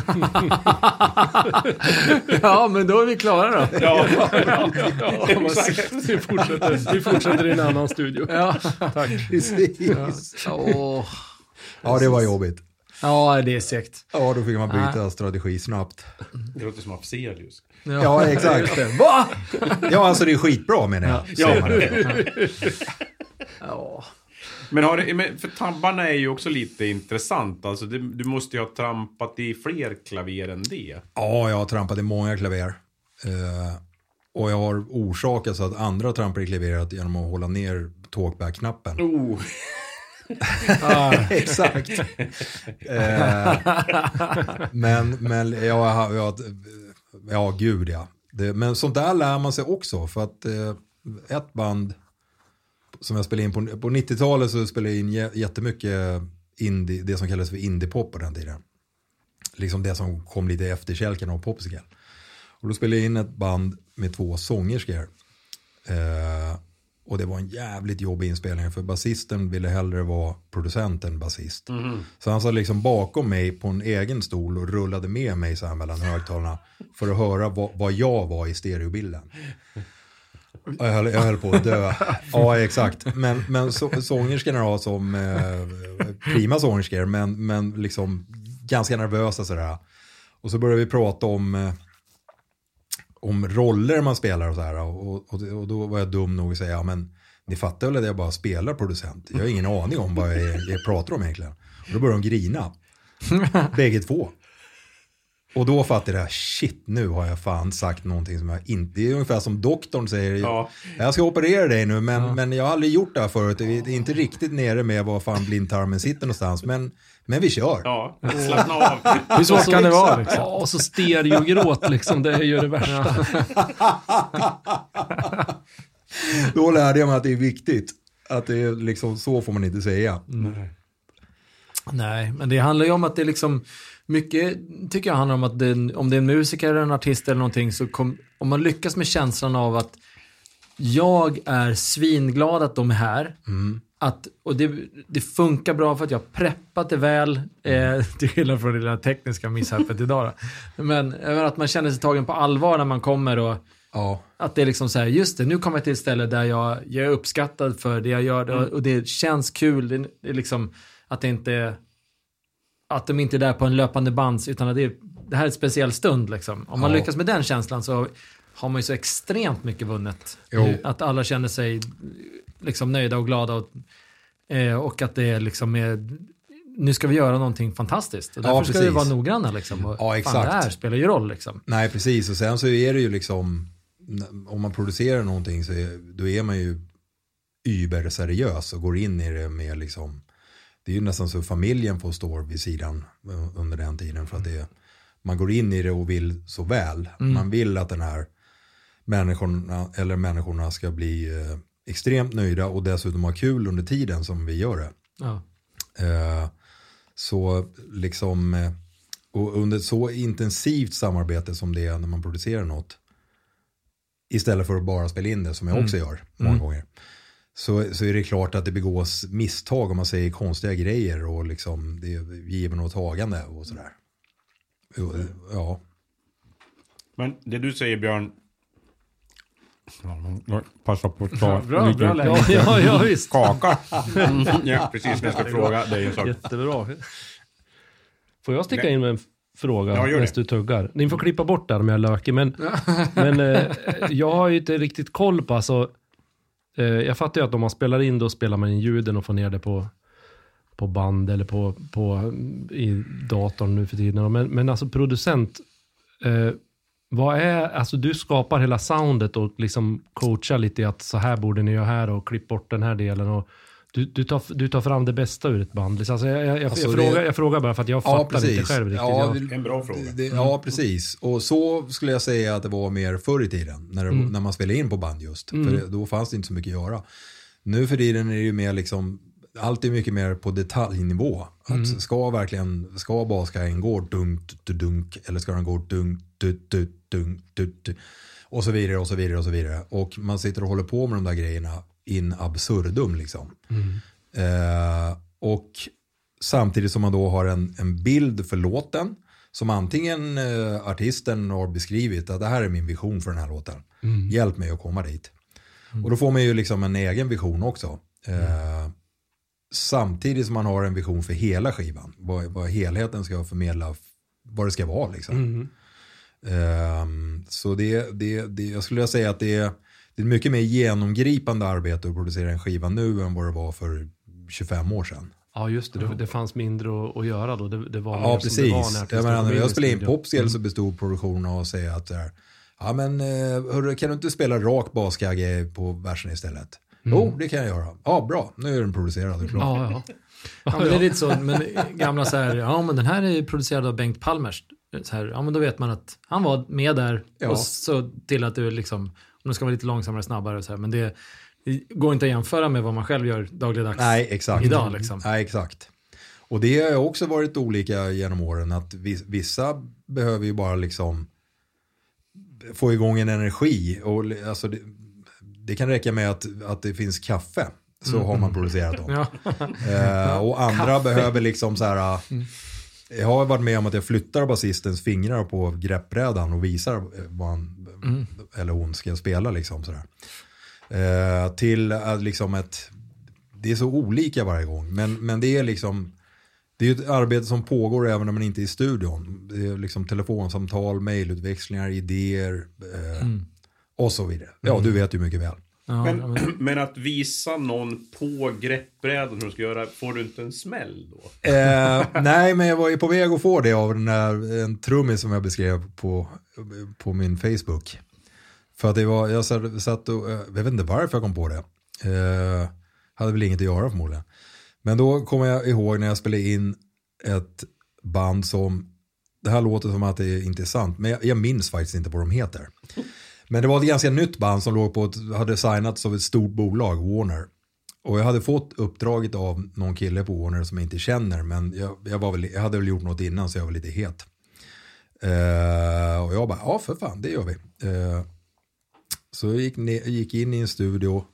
ja, men då är vi klara då. Ja, Vi fortsätter, vi fortsätter i en annan studio. Ja. Precis. Åh. Ja, det var jobbigt. Ja, det är segt. Ja, då fick man byta strategi snabbt. Det låter som Afzelius. Ja, exakt. Va? Ja, alltså det är skitbra menar jag. Ja. Ja. Men, har det, men för tabbarna är ju också lite intressant. Alltså, det, du måste ju ha trampat i fler klaver än det. Ja, jag har trampat i många klaver. Eh, och jag har orsakat så att andra trampar i klaveret genom att hålla ner talkback-knappen. Oh. *laughs* *laughs* Exakt. eh, men, men ja, ja, ja, gud ja. Det, men sånt där lär man sig också. För att eh, ett band som jag spelade in på, på 90-talet så spelade jag in jä- jättemycket indie, det som kallades för indiepop på den tiden. Liksom det som kom lite efter kälken av Popsicle. Och då spelade jag in ett band med två sångerskor. Eh, och det var en jävligt jobbig inspelning för basisten ville hellre vara producent än basist. Så han satt liksom bakom mig på en egen stol och rullade med mig så här mellan högtalarna för att höra vad, vad jag var i stereobilden. Jag höll, jag höll på att dö. Ja, exakt. Men, men så, sångerskorna då som eh, prima sångerskor, men, men liksom ganska nervösa sådär. Och så började vi prata om, eh, om roller man spelar och sådär. Och, och, och då var jag dum nog att säga, ja, men ni fattar väl att jag bara spelar producent. Jag har ingen aning om vad jag, jag pratar om egentligen. Och då började de grina. Bägge två. Och då fattade jag, shit nu har jag fan sagt någonting som jag inte, det är ungefär som doktorn säger, Ja. jag ska operera dig nu men, men jag har aldrig gjort det här förut, vi är inte riktigt nere med var fan blindtarmen sitter någonstans, men, men vi kör. Ja, slappna av. Hur svårt kan det vara? Liksom? Ja, och så stereogråt liksom, det är ju det värsta. *laughs* Då lärde jag mig att det är viktigt, att det är liksom, så får man inte säga. Nej, men det handlar ju om att det är liksom mycket tycker jag handlar om att det, om det är en musiker eller en artist eller någonting så kom, om man lyckas med känslan av att jag är svinglad att de är här. Att, och det, det funkar bra för att jag har preppat det väl. Eh, *laughs* till skillnad från det lilla tekniska misshappet idag. Då. Men även att man känner sig tagen på allvar när man kommer och Ja, att det är liksom så här, just det, nu kommer jag till ett ställe där jag, jag är uppskattad för det jag gör och, och det känns kul. Det, det är liksom att det inte att de inte är där på en löpande bands utan att det, är, det här är en speciell stund liksom. Om man Ja. lyckas med den känslan så har man ju så extremt mycket vunnet. Jo. Att alla känner sig liksom nöjda och glada och, eh, och att det är liksom är, nu ska vi göra någonting fantastiskt. Och Ja, därför ska vi vara noggranna liksom. Och Ja, Fan, exakt. det här spelar ju roll liksom. nej precis. Och sen så är det ju liksom, om man producerar någonting så är, då är man ju überseriös och går in i det med liksom, det är ju nästan så familjen får stå vid sidan under den tiden för att det, man går in i det och vill så väl. Man vill att den här människorna, eller människorna ska bli eh, extremt nöjda och dessutom ha kul under tiden som vi gör det. Ja. Eh, så liksom, eh, och under så intensivt samarbete som det är när man producerar något, istället för att bara spela in det som jag också gör många gånger, så, så är det klart att det begås misstag om man säger konstiga grejer och liksom det är given och tagande och sådär. Jo, Ja, Men det du säger Björn. Passa på att ta Bra, lite bra läge. Ja, ja, visst. kaka. ja, precis. när Jag ska fråga dig en sak. Jättebra. Får jag sticka in med en fråga Ja, medan du tuggar? Ni får klippa bort där om jag är lökig, men, men eh, jag har ju inte riktigt koll på, alltså, eh, jag fattar ju att om man spelar in då spelar man in ljuden och får ner det på, på band eller på, på i datorn nu för tiden. Men, men alltså producent, eh, vad är, alltså du skapar hela soundet och liksom coachar lite i att så här borde ni göra här och klipp bort den här delen. Och du, du, tar, du tar fram det bästa ur ett band. Liksom, Alltså jag, jag, jag, Alltså jag, det- frågar, jag frågar bara för att jag ja fattar precis. inte själv riktigt. Ja, En bra fråga. Det, ja, precis. Och så skulle jag säga att det var mer förr i tiden. När, det, när man spelade in på band just. För det, då fanns det inte så mycket att göra. Nu för tiden är det ju mer liksom, allt är mycket mer på detaljnivå. Att ska verkligen, ska basgrejen gå dunk, dunk, dunk, eller ska den gå dunk, dunk, dunk, dunk, dunk, dunk, och så vidare och så vidare och så vidare. Och man sitter och håller på med de där grejerna in absurdum liksom. Eh, och samtidigt som man då har en, en bild för låten som antingen eh, artisten har beskrivit att det här är min vision för den här låten. Hjälp mig att komma dit. Och då får man ju liksom en egen vision också. Eh, samtidigt som man har en vision för hela skivan. Vad, vad helheten ska förmedla, vad det ska vara liksom. Ehm, så det, det, det, jag skulle säga att det är, det är mycket mer genomgripande arbete att producera en skiva nu än vad det var för 25 år sedan. Ja, just det. Det, det fanns mindre att, att göra då. Det, det var Ja, som det var precis. när Jag menar, när in jag spelade in studion. Popscale så bestod produktionen av att säga att här, ja men eh, hörru, kan du inte spela rak baskagge på versen istället? Jo, det kan jag göra. Ja, bra. Nu är den producerad och klar. Ja, ja. Ja, men det är lite så, men gamla så här, ja men den här är producerad av Bengt Palmers. Så här, ja men då vet man att han var med där Ja. och så till att det liksom, det ska vara lite långsammare, snabbare och så här, men det, det går inte att jämföra med vad man själv gör dagligdags. Nej, exakt. Idag, liksom. Nej, exakt. Och det har också varit olika genom åren. Att vis- vissa behöver ju bara liksom få igång en energi. Och alltså det, det kan räcka med att, att det finns kaffe. Så har man producerat dem. *laughs* Ja. Eh, och andra behöver liksom så här. Jag har varit med om att jag flyttar basistens fingrar på greppbrädan och visar eh, vad han eller hon ska spela liksom sådär. Eh, till att liksom ett, det är så olika varje gång. Men, men det är liksom, det är ett arbete som pågår även när man inte är i studion. Det är liksom telefonsamtal, mejlutväxlingar, idéer eh, och så vidare. Ja, du vet ju mycket väl. Ja, Men, ja, men, *clears throat* men att visa någon på greppbrädan hur de ska göra, får du inte en smäll då? Eh, nej, men jag var ju på väg att få det av den där, en trummis som jag beskrev på, på min Facebook. För att det var, jag satt, satt och, eh, jag vet inte varför jag kom på det. Eh, hade väl inget att göra förmodligen. Men då kommer jag ihåg när jag spelade in ett band som, det här låter som att det är intressant, men jag, jag minns faktiskt inte vad de heter. Men det var ett ganska nytt band som låg på ett, hade signats av ett stort bolag, Warner. Och jag hade fått uppdraget av någon kille på Warner som jag inte känner, men jag, jag, var väl, jag hade väl gjort något innan så jag var lite het. Uh, och jag bara, ja för fan, det gör vi. Uh, så jag gick, ner, gick in i en studio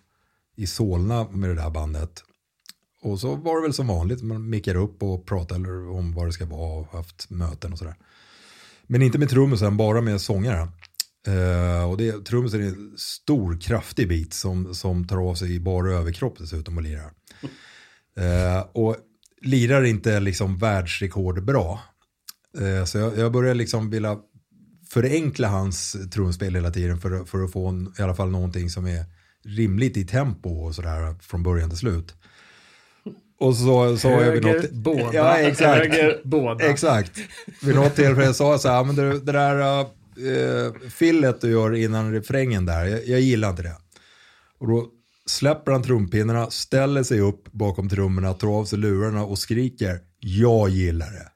i Solna med det där bandet. Och så var det väl som vanligt, man mickar upp och pratar om vad det ska vara och haft möten och sådär. Men inte med trummisen, bara med sångaren. Eh, och det, trummisen är en stor, kraftig bit som, som tar av sig i bara överkropp dessutom och lirar. *laughs* Eh, och lirar inte liksom världsrekord bra. Eh, så jag, jag börjar liksom vilja förenkla hans trumspel hela tiden för, för att få en, i alla fall någonting som är rimligt i tempo och sådär från början till slut. Och så sa jag vid något... båda. Ja, exakt. Höger, båda. Exakt. Vid något tillfälle sa jag så här, men det, det där eh, fillet du gör innan refrängen där, jag, jag gillar inte det. Och då släpper han trumpinnarna, ställer sig upp bakom trummorna, tar av sig lurarna och skriker, jag gillar det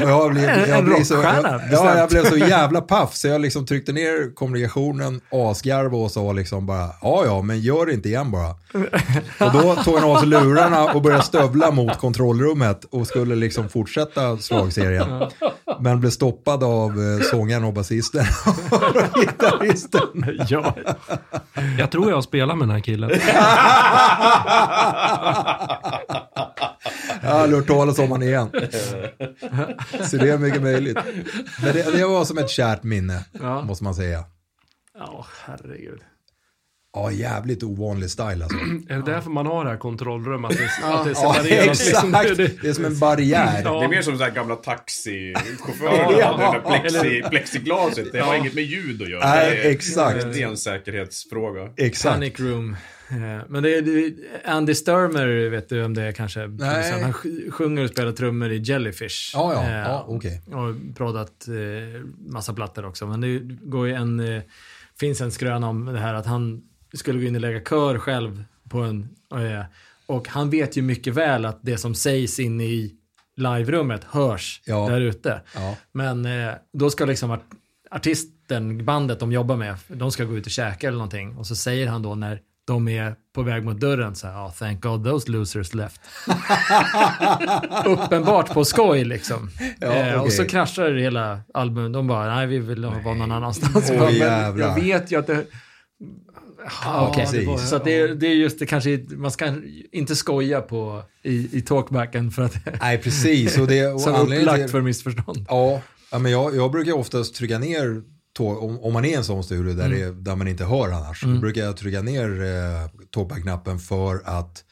jag blev, jag blev så, jag, ja, jag blev så jävla paff så jag liksom tryckte ner kommunikationen, asgarvade och sa liksom bara, ja ja, men gör det inte igen bara. Och då tog han av sig lurarna och började stövla mot kontrollrummet och skulle liksom fortsätta slagserien. Men blev stoppad av eh, sångaren och basisten och *laughs* gitarristen. Ja. Jag tror jag spelar med den här killen. Jag har hört talas om honom igen. Så det är mycket möjligt. Men det, det var som ett kärt minne, Ja. måste man säga. Ja, herregud. Ja, jävligt ovanlig style alltså. Är det därför man har det här kontrollrummet? Att det, att det Ja, liksom? exakt. Det- Det är som en barriär. Ja. Det är mer som så här gamla taxichaufförer. Ja. Det där plexi, plexiglaset, det har inget med ljud att göra. Nej, exakt. Det är en säkerhetsfråga. Exakt. Panic Room. Eh, Men det är, Andy Sturmer, vet du om det är kanske? Nej. Han sj- sjunger och spelar trummor i Jellyfish. Ja, ja. Eh, Ja, okej. Och proddat eh, massa plattor också. Men det går ju en, finns en skröna om det här att han skulle gå in och lägga kör själv på en... Och han vet ju mycket väl att det som sägs inne i live-rummet hörs Ja. där ute. Ja. Men då ska liksom art- artisten, bandet de jobbar med, de ska gå ut och käka eller någonting. Och så säger han då när de är på väg mot dörren så här, oh, thank God those losers left. *laughs* Uppenbart på skoj liksom. Ja, eh, Och så kraschar hela albumet. De bara, nej vi vill vara någon annanstans. Bara, men jag vet ju att det... Ja, precis. det var- Så det, är- det är just det kanske, man ska inte skoja på i, i talkbacken för att Nej, precis. Och det, och *laughs* anledningen upplagt till- för missförstånd. Ja, ja men jag, jag brukar oftast trycka ner, tå- om, om man är i en sån studio där, det, där man inte hör annars, då brukar jag trycka ner eh, talkback-knappen för att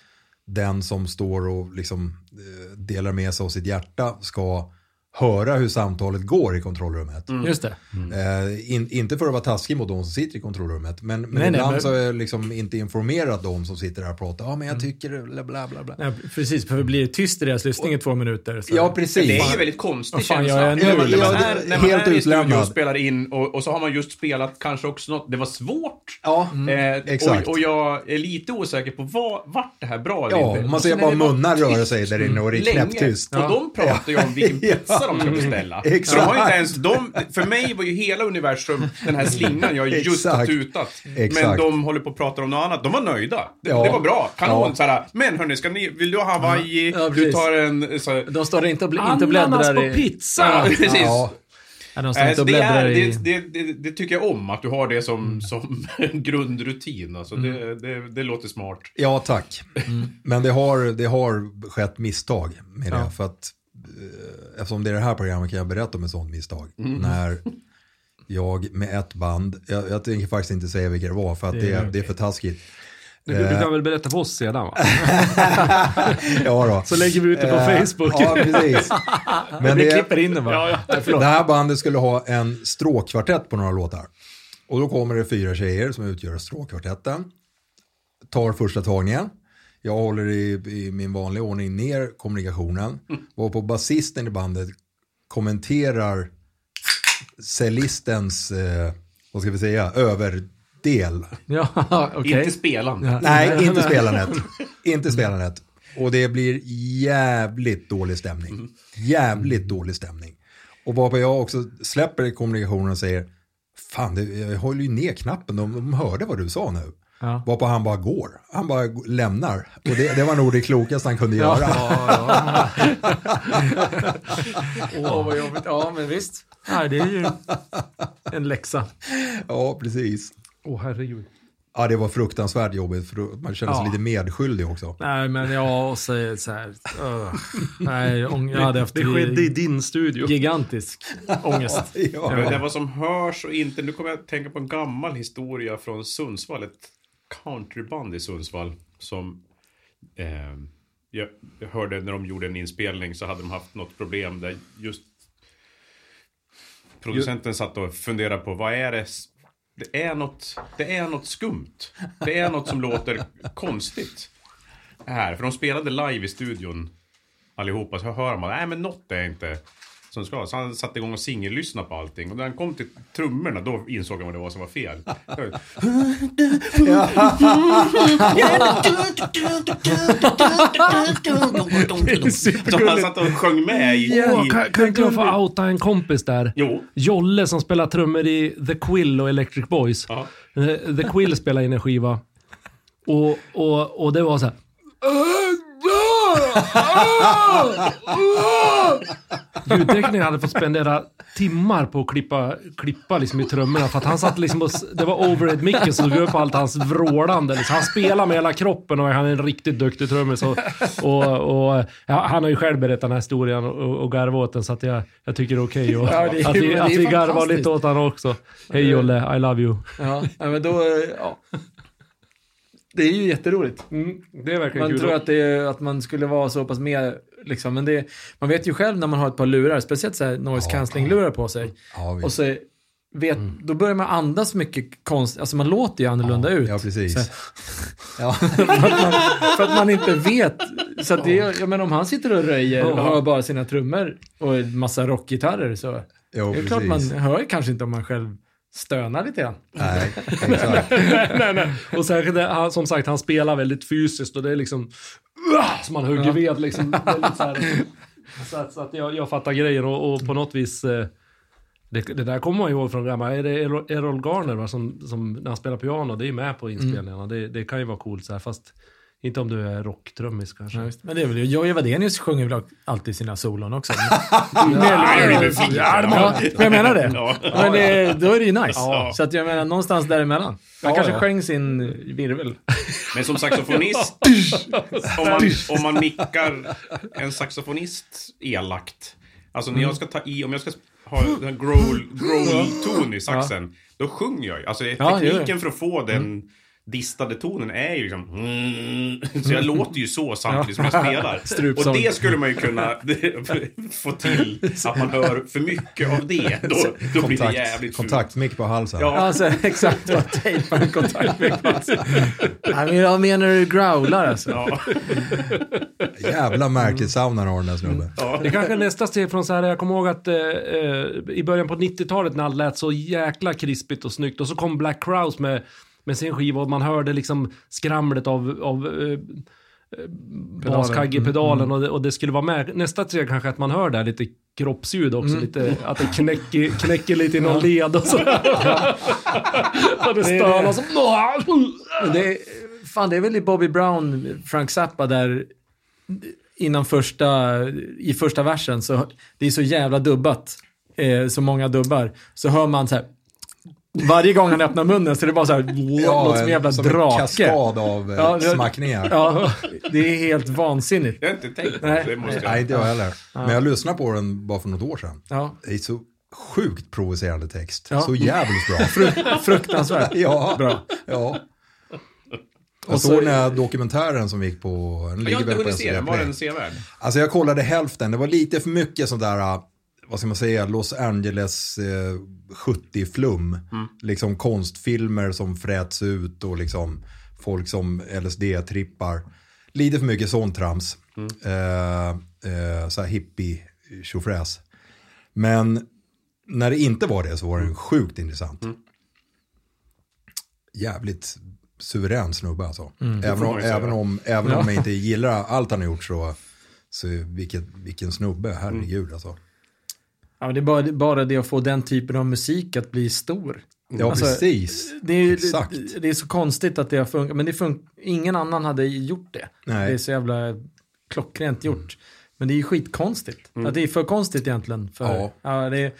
den som står och liksom eh, delar med sig av sitt hjärta ska höra hur samtalet går i kontrollrummet. Just det. Eh, in, inte för att vara taskig mot de som sitter i kontrollrummet, men, men Nej, nej, ibland men- så är jag liksom inte informerat de som sitter där och pratar. Ja, men jag tycker bla bla bla. bla. Ja, precis, för det blir tyst i deras lyssning i två minuter. Så. Ja, precis. Det är ju väldigt konstig Vad fan känsla. nu, när man, när man liksom? är, Ja, när man helt är i och spelar in och, och så har man just spelat kanske också något, det var svårt. Ja, Eh, exakt. Och, och jag är lite osäker på vad, vart det här bra eller ja inte. man ser är bara munnar röra sig där inne och det är knäpptyst. Och de pratar ju om vilken *laughs* pizza de ska beställa. Så de har inte ens, de, för mig var ju hela universum den här slingan jag just har tutat. Exakt. Men de håller på att prata om något annat. De var nöjda. Det, Ja. det var bra. Kanon. Ja. Såhär, men hörni, ska ni, vill du ha hawaii? Ja, du tar en... Så, De står inte och, bl- inte bläddrar på i... pizza! ja, precis. Ja, Ja, de står Nej, inte så och det, är, i... det, det, det, det tycker jag om, att du har det som, som *laughs* grundrutin. Alltså, det, det, det låter smart. ja, tack. Men det har, det har skett misstag med det. Ja. För att, eh, eftersom det är det här programmet kan jag berätta om ett sånt misstag. När jag med ett band, jag, jag tänker faktiskt inte säga vilka det var för att Det är det är för taskigt. Du, du kan väl berätta för oss sedan va? *laughs* Ja då. Så lägger vi ut det på Eh, Facebook. Ja, precis. *laughs* Men Vi det, klipper in det bara. det här bandet skulle ha en stråkkvartett på några låtar. Och då kommer det fyra tjejer som utgör stråkkvartetten. Tar första tagningen. Jag håller i, i min vanliga ordning ner kommunikationen. Var på basisten i bandet kommenterar cellistens, eh, vad ska vi säga, överdel. Ja, *laughs* okej. Inte spelande. Ja. Nej, *laughs* inte spelandet. Inte spelandet. Och det blir jävligt dålig stämning. Jävligt dålig stämning. Och varpå jag också släpper kommunikationen och säger Fan, det, jag håller ju ner knappen. De, de hörde vad du sa nu. Ja. Varpå han bara går. Han bara lämnar. Och det, det var nog det klokaste han kunde göra. *laughs* Åh, vad jobbigt. Ja, men visst. Nej, det är ju en läxa. Ja, precis. Åh herregud. Ja, det var fruktansvärt jobbigt för man kände sig Ja. lite medskyldig också. Nej, men ja, och så, så här. Uh, nej, ång- jag hade haft Det skedde i din studio. gigantisk ångest. Ja. Men det var som hörs och inte. Nu kommer jag att tänka på en gammal historia från Sundsvall. Ett countryband i Sundsvall. Som eh, jag, jag hörde när de gjorde en inspelning så hade de haft något problem där just producenten satt och funderade på vad är det det är, något, det är något skumt. Det är något som låter konstigt. Här, för de spelade live i studion allihopa. Så hör man, nej men något är inte som det ska. Så han satte igång och singellyssnade på allting. Och när han kom till trummorna, då insåg han vad det var som var fel. Så han satt och sjöng med i... Åh, kan, kan inte jag få outa en kompis där? jo. Jolle som spelar trummor i The Quill och Electric Boys. Ja. The Quill spelar in en skiva. Och, och, och det var så här. Ljudteknikern hade fått spendera timmar på att klippa, klippa liksom i trummorna för att han satt liksom och, Det var overhead-micken som tog upp allt hans vrålande. Liksom. Han spelar med hela kroppen och han är en riktigt duktig trummis. Och, och, och, ja, han har ju själv berättat den här historien och, och garvat åt den så att jag, jag tycker det är okej och- Ja, att vi, att vi garvar lite åt honom också. Hej Jolle, I love you. Ja, men då... Ja. Det är ju jätteroligt. Det är verkligen Man kul. tror att, det, är- att man skulle vara så pass med, liksom, men det, man vet ju själv när man har ett par lurar, speciellt så här noise cancelling-lurar på sig. Ja, vi- Och så vet, då börjar man andas mycket konstigt, alltså man låter ju annorlunda ut. Ja, precis. *laughs* Ja. *laughs* för, att man, för att man inte vet. Så att det, jag menar om han sitter och röjer och har bara sina trummor och en massa rockgitarrer så Jo, det är klart man precis. hör kanske inte om man själv stönar lite grann. Nej, *laughs* exakt. nej, nej. Och särskilt, han, som sagt, han spelar väldigt fysiskt och det är liksom... Uh, som man hugger ved liksom. Så här, *laughs* så att, så att jag, jag fattar grejen och, och på något vis... Eh, det, det där kommer man ihåg från gamla... Är det Errol, Garner va, som, som när han spelar piano? Det är ju med på inspelningarna. Det, det kan ju vara coolt så här, fast inte om du är rocktrummis kanske. Ja. Men det är väl Jojje Wadenius sjunger väl alltid sina solon också. *laughs* Ja, men jag menar det. Ja. Men det, då är det ju nice. Ja. Så att jag menar någonstans däremellan. Han Ja, kanske ja. sjöng sin virvel. *laughs* Men som saxofonist, *laughs* om man, om man mickar en saxofonist elakt. Alltså när jag ska ta i, om jag ska ha en growl, growl ton i saxen, då sjunger jag ju. Alltså tekniken för att få den, distade tonen är ju liksom... Mm, så jag låter ju så samtidigt som jag spelar. Och det skulle man ju kunna *laughs* få till, att man hör för mycket av det. Då, då blir det jävligt fult. kontaktmick på halsen. Ja. Alltså exakt, vad tejpa en kontaktvägg på halsen. *laughs* Jag menar du growlar alltså. Ja. *laughs* Jävla märkligt sound han har den där snubben. Det är kanske är nästa steg från så här, jag kommer ihåg att eh, eh, i början på 90-talet när allt lät så jäkla krispigt och snyggt och så kom Black Crowes med, med sin skiva och man hörde liksom skramlet av, av eh, baskaggepedalen och, det, och det skulle vara med. Nästa steg kanske att man hör där lite kroppsljud också, lite, att det knäcker, knäcker lite i någon led och så. *laughs* och det stönar som... Det, är, fan, det är väl i Bobby Brown, Frank Zappa där innan första, i första versen så det är så jävla dubbat, eh, så många dubbar, så hör man så här varje gång han öppnar munnen så är det bara så här, något som en jävla som en drake. kaskad av eh, Ja, det- smackningar. Ja, det är helt vansinnigt. Jag har inte tänkt på Nej. det, måste jag. Nej, inte jag heller. Men jag lyssnade på den bara för något år sedan. Ja, Det är så sjukt provocerande text. Ja. Så jävligt bra. fruktansvärt. *laughs* ja, Bra. ja. Och Jag så- såg den här dokumentären som gick på... Den Jag har inte hunnit se den. Var den sevärd? Alltså jag kollade hälften. Det var lite för mycket sånt där, vad ska man säga, Los Angeles eh, 70-flum. Liksom konstfilmer som fräts ut och liksom folk som LSD-trippar. Lite för mycket sånt trams. Eh, eh, så här hippie tjofräs. Men när det inte var det så var den sjukt intressant. Jävligt suverän snubbe alltså. Även, får om, även, om, även om jag inte gillar allt han har gjort så, så vilket, vilken snubbe, herregud alltså. Ja, men det är bara, bara det att få den typen av musik att bli stor. Ja, Alltså, precis. Det är, Exakt. det, det är så konstigt att det har funkat, men det fun- ingen annan hade gjort det. Nej. Det är så jävla klockrent gjort. Men det är ju skitkonstigt. Att det är för konstigt egentligen. För, Ja. Ja, det är,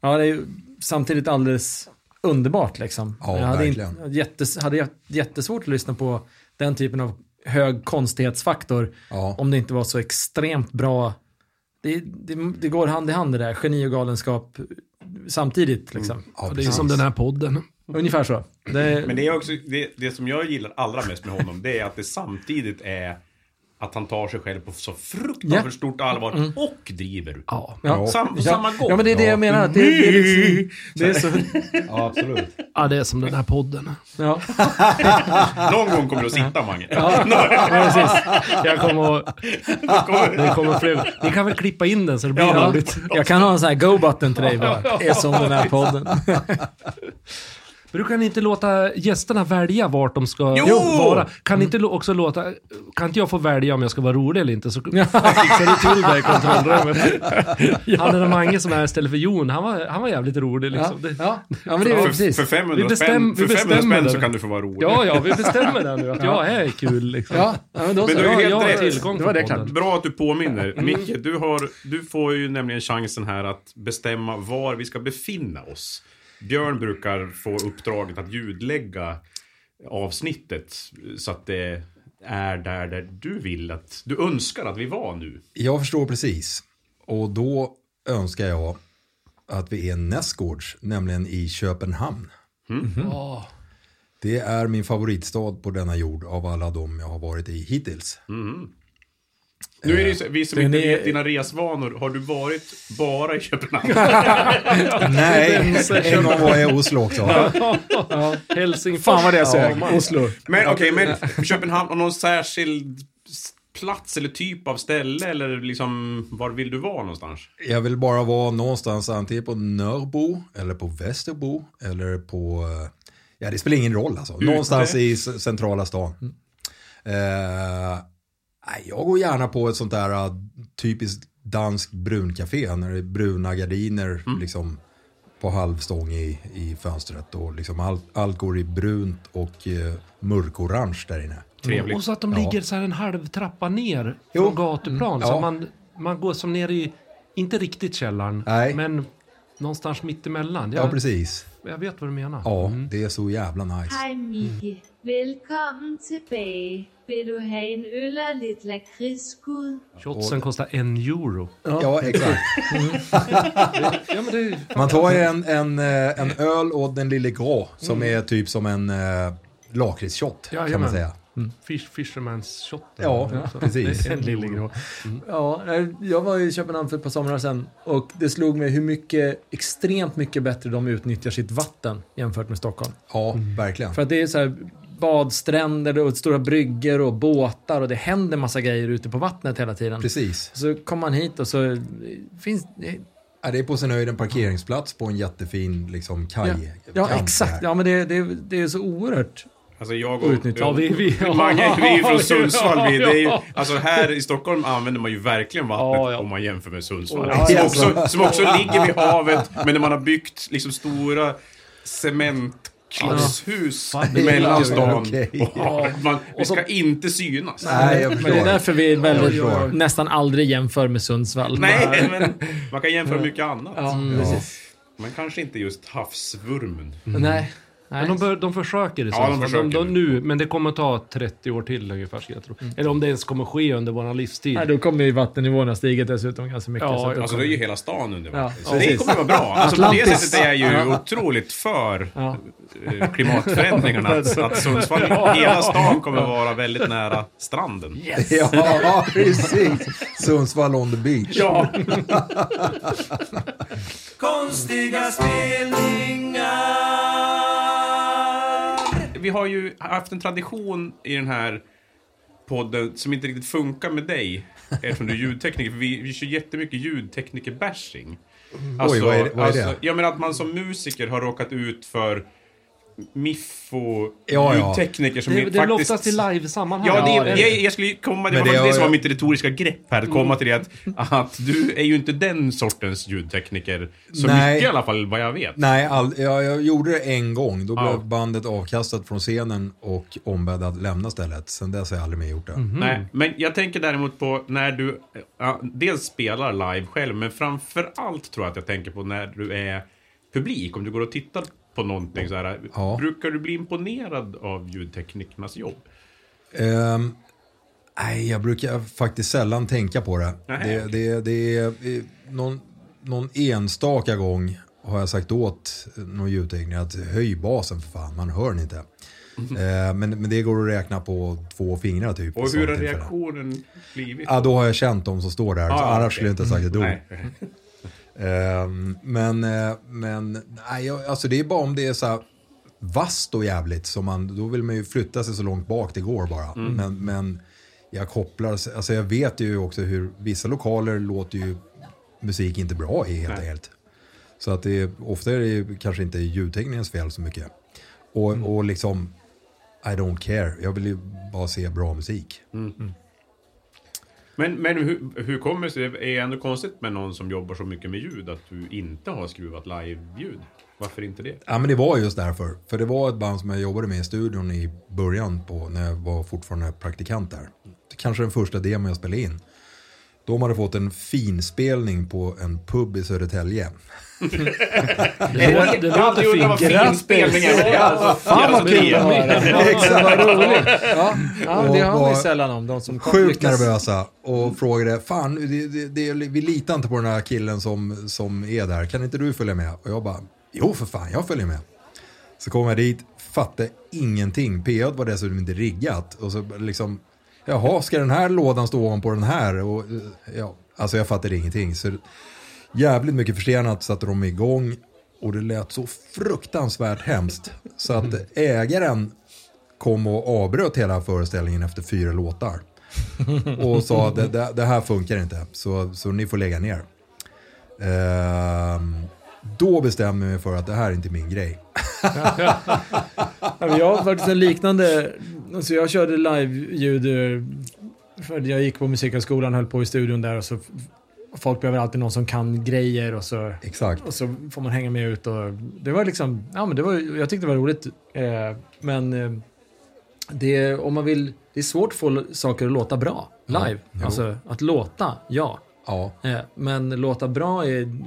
ja, det är samtidigt alldeles underbart liksom. Ja, jag hade, verkligen. inte, jättes, hade jag jättesvårt att lyssna på den typen av hög konstighetsfaktor Ja. om det inte var så extremt bra. Det, det, det går hand i hand det där, geni och galenskap samtidigt. Liksom. Ja, Det är som den här podden. Ungefär så. Det, Men det är också, det, det som jag gillar allra mest med honom, det är att det samtidigt är att han tar sig själv på så fruktansvärt Ja. stort allvar och driver. Ja. ja. Sam, på samma gång. ja, men det är det jag menar. Att det, det, är liksom, det är så... *laughs* Ja, absolut. ja, det är som den här podden. Ja. *laughs* Någon gång kommer du att sitta, Mange. precis. Jag kommer att... Det kommer fler. Ni kan väl klippa in den så det blir Ja, roligt. jag kan ha en sån här go-button till dig bara. Det är som den här podden. *laughs* Brukar ni inte låta gästerna välja vart de ska Jo! vara? Kan ni inte lo- också låta... Kan inte jag få välja om jag ska vara rolig eller inte? Så *laughs* fixar du till det i kontrollrummet. Han där Mange som är här istället för Jon, han var, han var jävligt rolig Ja, liksom. Det, ja. ja men det är För, precis. för 500 Vi bestäm- spänn, vi för 500 bestämmer spänn det. så kan du få vara rolig. ja, ja, vi bestämmer det nu. Att *laughs* jag är kul liksom. Ja, ja men då Men du är Ja, helt jag har rätt. tillgång Det var det klart. Bra att du påminner. Micke, du, har, du får ju nämligen chansen här att bestämma var vi ska befinna oss. Björn brukar få uppdraget att ljudlägga avsnittet så att det är där, där du vill att, du önskar att vi var nu. Jag förstår precis. Och då önskar jag att vi är nästgårds, nämligen i Köpenhamn. Ja. Det är min favoritstad på denna jord av alla de jag har varit i hittills. Nu är det ju så, vi som Det är inte vet dina resvanor, har du varit bara i Köpenhamn? *laughs* Nej, *laughs* en gång var jag i Oslo också. Helsingfors. Fan vad det sög. man. Oslo. Men okej, men Köpenhamn, och någon särskild plats eller typ av ställe eller liksom, var vill du vara någonstans? Jag vill bara vara någonstans antingen på Nörrbo eller på Västerbo eller på, eh, ja det spelar ingen roll alltså. Någonstans i centrala stan. Eh, nej, jag går gärna på ett sånt där eh, typiskt danskt bruncafé när det är bruna gardiner liksom på halvstång i, i fönstret och liksom allt, allt går i brunt och eh, mörkorange där inne. Trevligt. Och så att de Ja. ligger så här en halv trappa ner Jo. från gatuplan. Mm. Så Ja. man, man går som ner i, inte riktigt källaren, Nej. men någonstans mittemellan. Ja, Jag, precis. jag vet vad du menar. Ja, Mm. det är så jävla nice. Micke. Välkommen tillbaka. Vill du ha en öl och lite lakritsskud? Shotsen kostar en euro. Ja, exakt. *laughs* Ja, det, Man tar ju en, en, eh, en öl och den lille grå som är typ som en, eh, lakritsshot kan man säga. Fish, fisherman's shot. Ja, precis. *laughs* En lillegrå. Ja, nej, jag var i Köpenhamn för ett par somrar sedan och det slog mig hur mycket, extremt mycket bättre de utnyttjar sitt vatten jämfört med Stockholm. Ja, verkligen. För att det är så här badstränder och stora bryggor och båtar och det händer massa grejer ute på vattnet hela tiden. Precis. Så kommer man hit och så finns det... Ja, det är på sin höjd en parkeringsplats på en jättefin liksom, kaj. Ja, ja exakt. Ja, men det, det, det är så oerhört. Alltså jag Outnyttja. Ja, vi, vi, *laughs* *laughs* Mange, vi är ju från *laughs* Sundsvall. Vi, det är ju, Ja. alltså här i Stockholm använder man ju verkligen vattnet Ja, ja. om man jämför med Sundsvall. Ja, som, ja. också, som också ligger vid havet, men när man har byggt liksom stora cementklossshus mellan stan havet. *laughs* Man, det ska inte synas. Nej, jag Men det är därför vi väldigt, nästan aldrig jämför med Sundsvall. Nej, men man kan jämföra mycket annat. Ja. Men kanske inte just havsvurmen. Nej. Men de, bör, de försöker i Ja, så de försöker. de, de, nu, men det kommer ta 30 år till ungefär, ska jag tro. Eller om det ens kommer ske under vår livstid. Nej, då kommer ju vattennivåerna stiga dessutom ganska mycket. Ja, så att då Alltså det är ju hela stan under Ja, vatten. Så det precis. kommer vara bra. Alltså på det sättet är jag ju otroligt för Ja. eh, klimatförändringarna. *laughs* Att, att Sundsvall, hela stan kommer vara väldigt nära stranden. *laughs* Ja, precis. Sundsvall on the beach. Ja. *laughs* Konstiga spelningar. Vi har ju haft en tradition i den här podden som inte riktigt funkar med dig. Eftersom du är ljudtekniker. För vi, vi kör jättemycket ljudtekniker-bashing. Alltså, Oj, vad är det- vad är det? ja, men att man som musiker har råkat ut för miffo Ja, ja. ljudtekniker som det, är det faktiskt... oftast i live-sammanhang. Ja, det, Ja, det jag, jag skulle komma, det var det det, det som var mitt retoriska grepp här, att komma till det att, att du är ju inte den sortens ljudtekniker. Så Nej. mycket i alla fall, vad jag vet. Nej, all, jag, jag gjorde det en gång. Då Ja. blev bandet avkastat från scenen och ombedd att lämna stället. Sen dess har jag aldrig mer gjort det. Nej, men jag tänker däremot på när du ja, dels spelar live själv, men framför allt tror jag att jag tänker på när du är publik. Om du går och tittar på någonting så här. Ja. Brukar du bli imponerad av ljudteknikernas jobb? Ehm, nej, jag brukar faktiskt sällan tänka på det. Det, det, det är någon, någon enstaka gång har jag sagt åt någon ljudtekniker att höj basen för fan, man hör den inte. Ehm, men, men det går att räkna på två fingrar typ. Och hur har reaktionen blivit? Ja, då har jag känt de som står där. så Ah, annars okej. skulle jag inte ha sagt ett ord. *laughs* Ehm, men, eh, men nej, alltså det är bara om det är så här vasst och jävligt. Så man, då vill man ju flytta sig så långt bak det går bara. Men, men jag kopplar, alltså jag vet ju också hur vissa lokaler låter ju musik inte bra i helt enkelt. Så att det är, ofta är det ju kanske inte ljudteknikens fel så mycket. Och, och liksom, I don't care. Jag vill ju bara se bra musik. Men, men hur, hur kommer det sig? Det är ändå konstigt med någon som jobbar så mycket med ljud att du inte har skruvat live-ljud. Varför inte det? Ja men det var just därför. För det var ett band som jag jobbade med i studion i början på när jag var fortfarande praktikant där. Kanske den första demon jag spelade in. De hade fått en finspelning på en pub i Södertälje. *laughs* Det, undrat vad fint. alltså- Fan vad kul att höra. Exakt. Vad roligt. Ja, ja det har man var ju sällan om. De som Sjukt lyckas- nervösa och frågade, fan det, det, det, vi litar inte på den här killen som, som är där, kan inte du följa med? Och jag bara, jo för fan jag följer med. Så kom jag dit, fattade ingenting. P1 var dessutom inte riggat. Och så liksom, jaha, ska den här lådan stå ovanpå den här? Och, eh, ja, alltså jag fattade ingenting. Så jävligt mycket försenat satte de igång. Och det lät så fruktansvärt hemskt. Så att ägaren kom och avbröt hela föreställningen efter fyra låtar. Och sa att det, det, det här funkar inte, så, så ni får lägga ner. Ehm, då bestämde jag mig för att det här är inte min grej. Jag har faktiskt en liknande... Alltså jag körde live-ljud... eh, För jag gick på musikhögskolan, höll på i studion där och så... Folk behöver alltid någon som kan grejer och så, Exakt. och så får man hänga med ut. Och det var liksom... Ja, men det var, jag tyckte det var roligt. Eh, men eh, det, om man vill... Det är svårt att få saker att låta bra live. jo. Alltså att låta, ja. Ja. Eh, men låta bra är...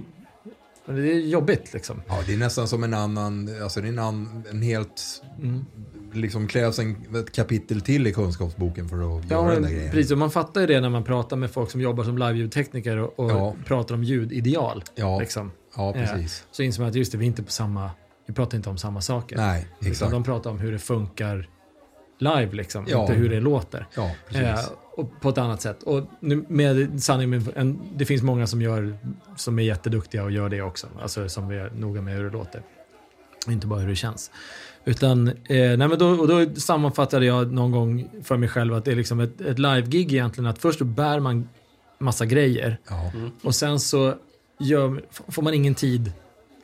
Det är jobbigt liksom. ja, det är nästan som en annan, alltså det är en, annan, en helt, liksom krävs en, ett kapitel till i kunskapsboken för att Ja, göra den där grejen. precis. Och man fattar ju det när man pratar med folk som jobbar som live-ljudtekniker och, och Ja. pratar om ljudideal. Ja, Liksom. ja precis. Så inser man att just det, vi inte på samma... Vi pratar inte om samma saker. Nej, Utan exakt. de pratar om hur det funkar live liksom, Ja. inte hur det låter. Ja, precis. Eh, och på ett annat sätt. Och nu med sanning, med en, det finns många som, gör, som är jätteduktiga och gör det också. Alltså som är noga med hur det låter. Inte bara hur det känns. Utan, eh, nej men då, och då sammanfattade jag någon gång för mig själv att det är liksom ett, ett live-gig egentligen. Att först bär man massa grejer Ja. och sen så gör, får man ingen tid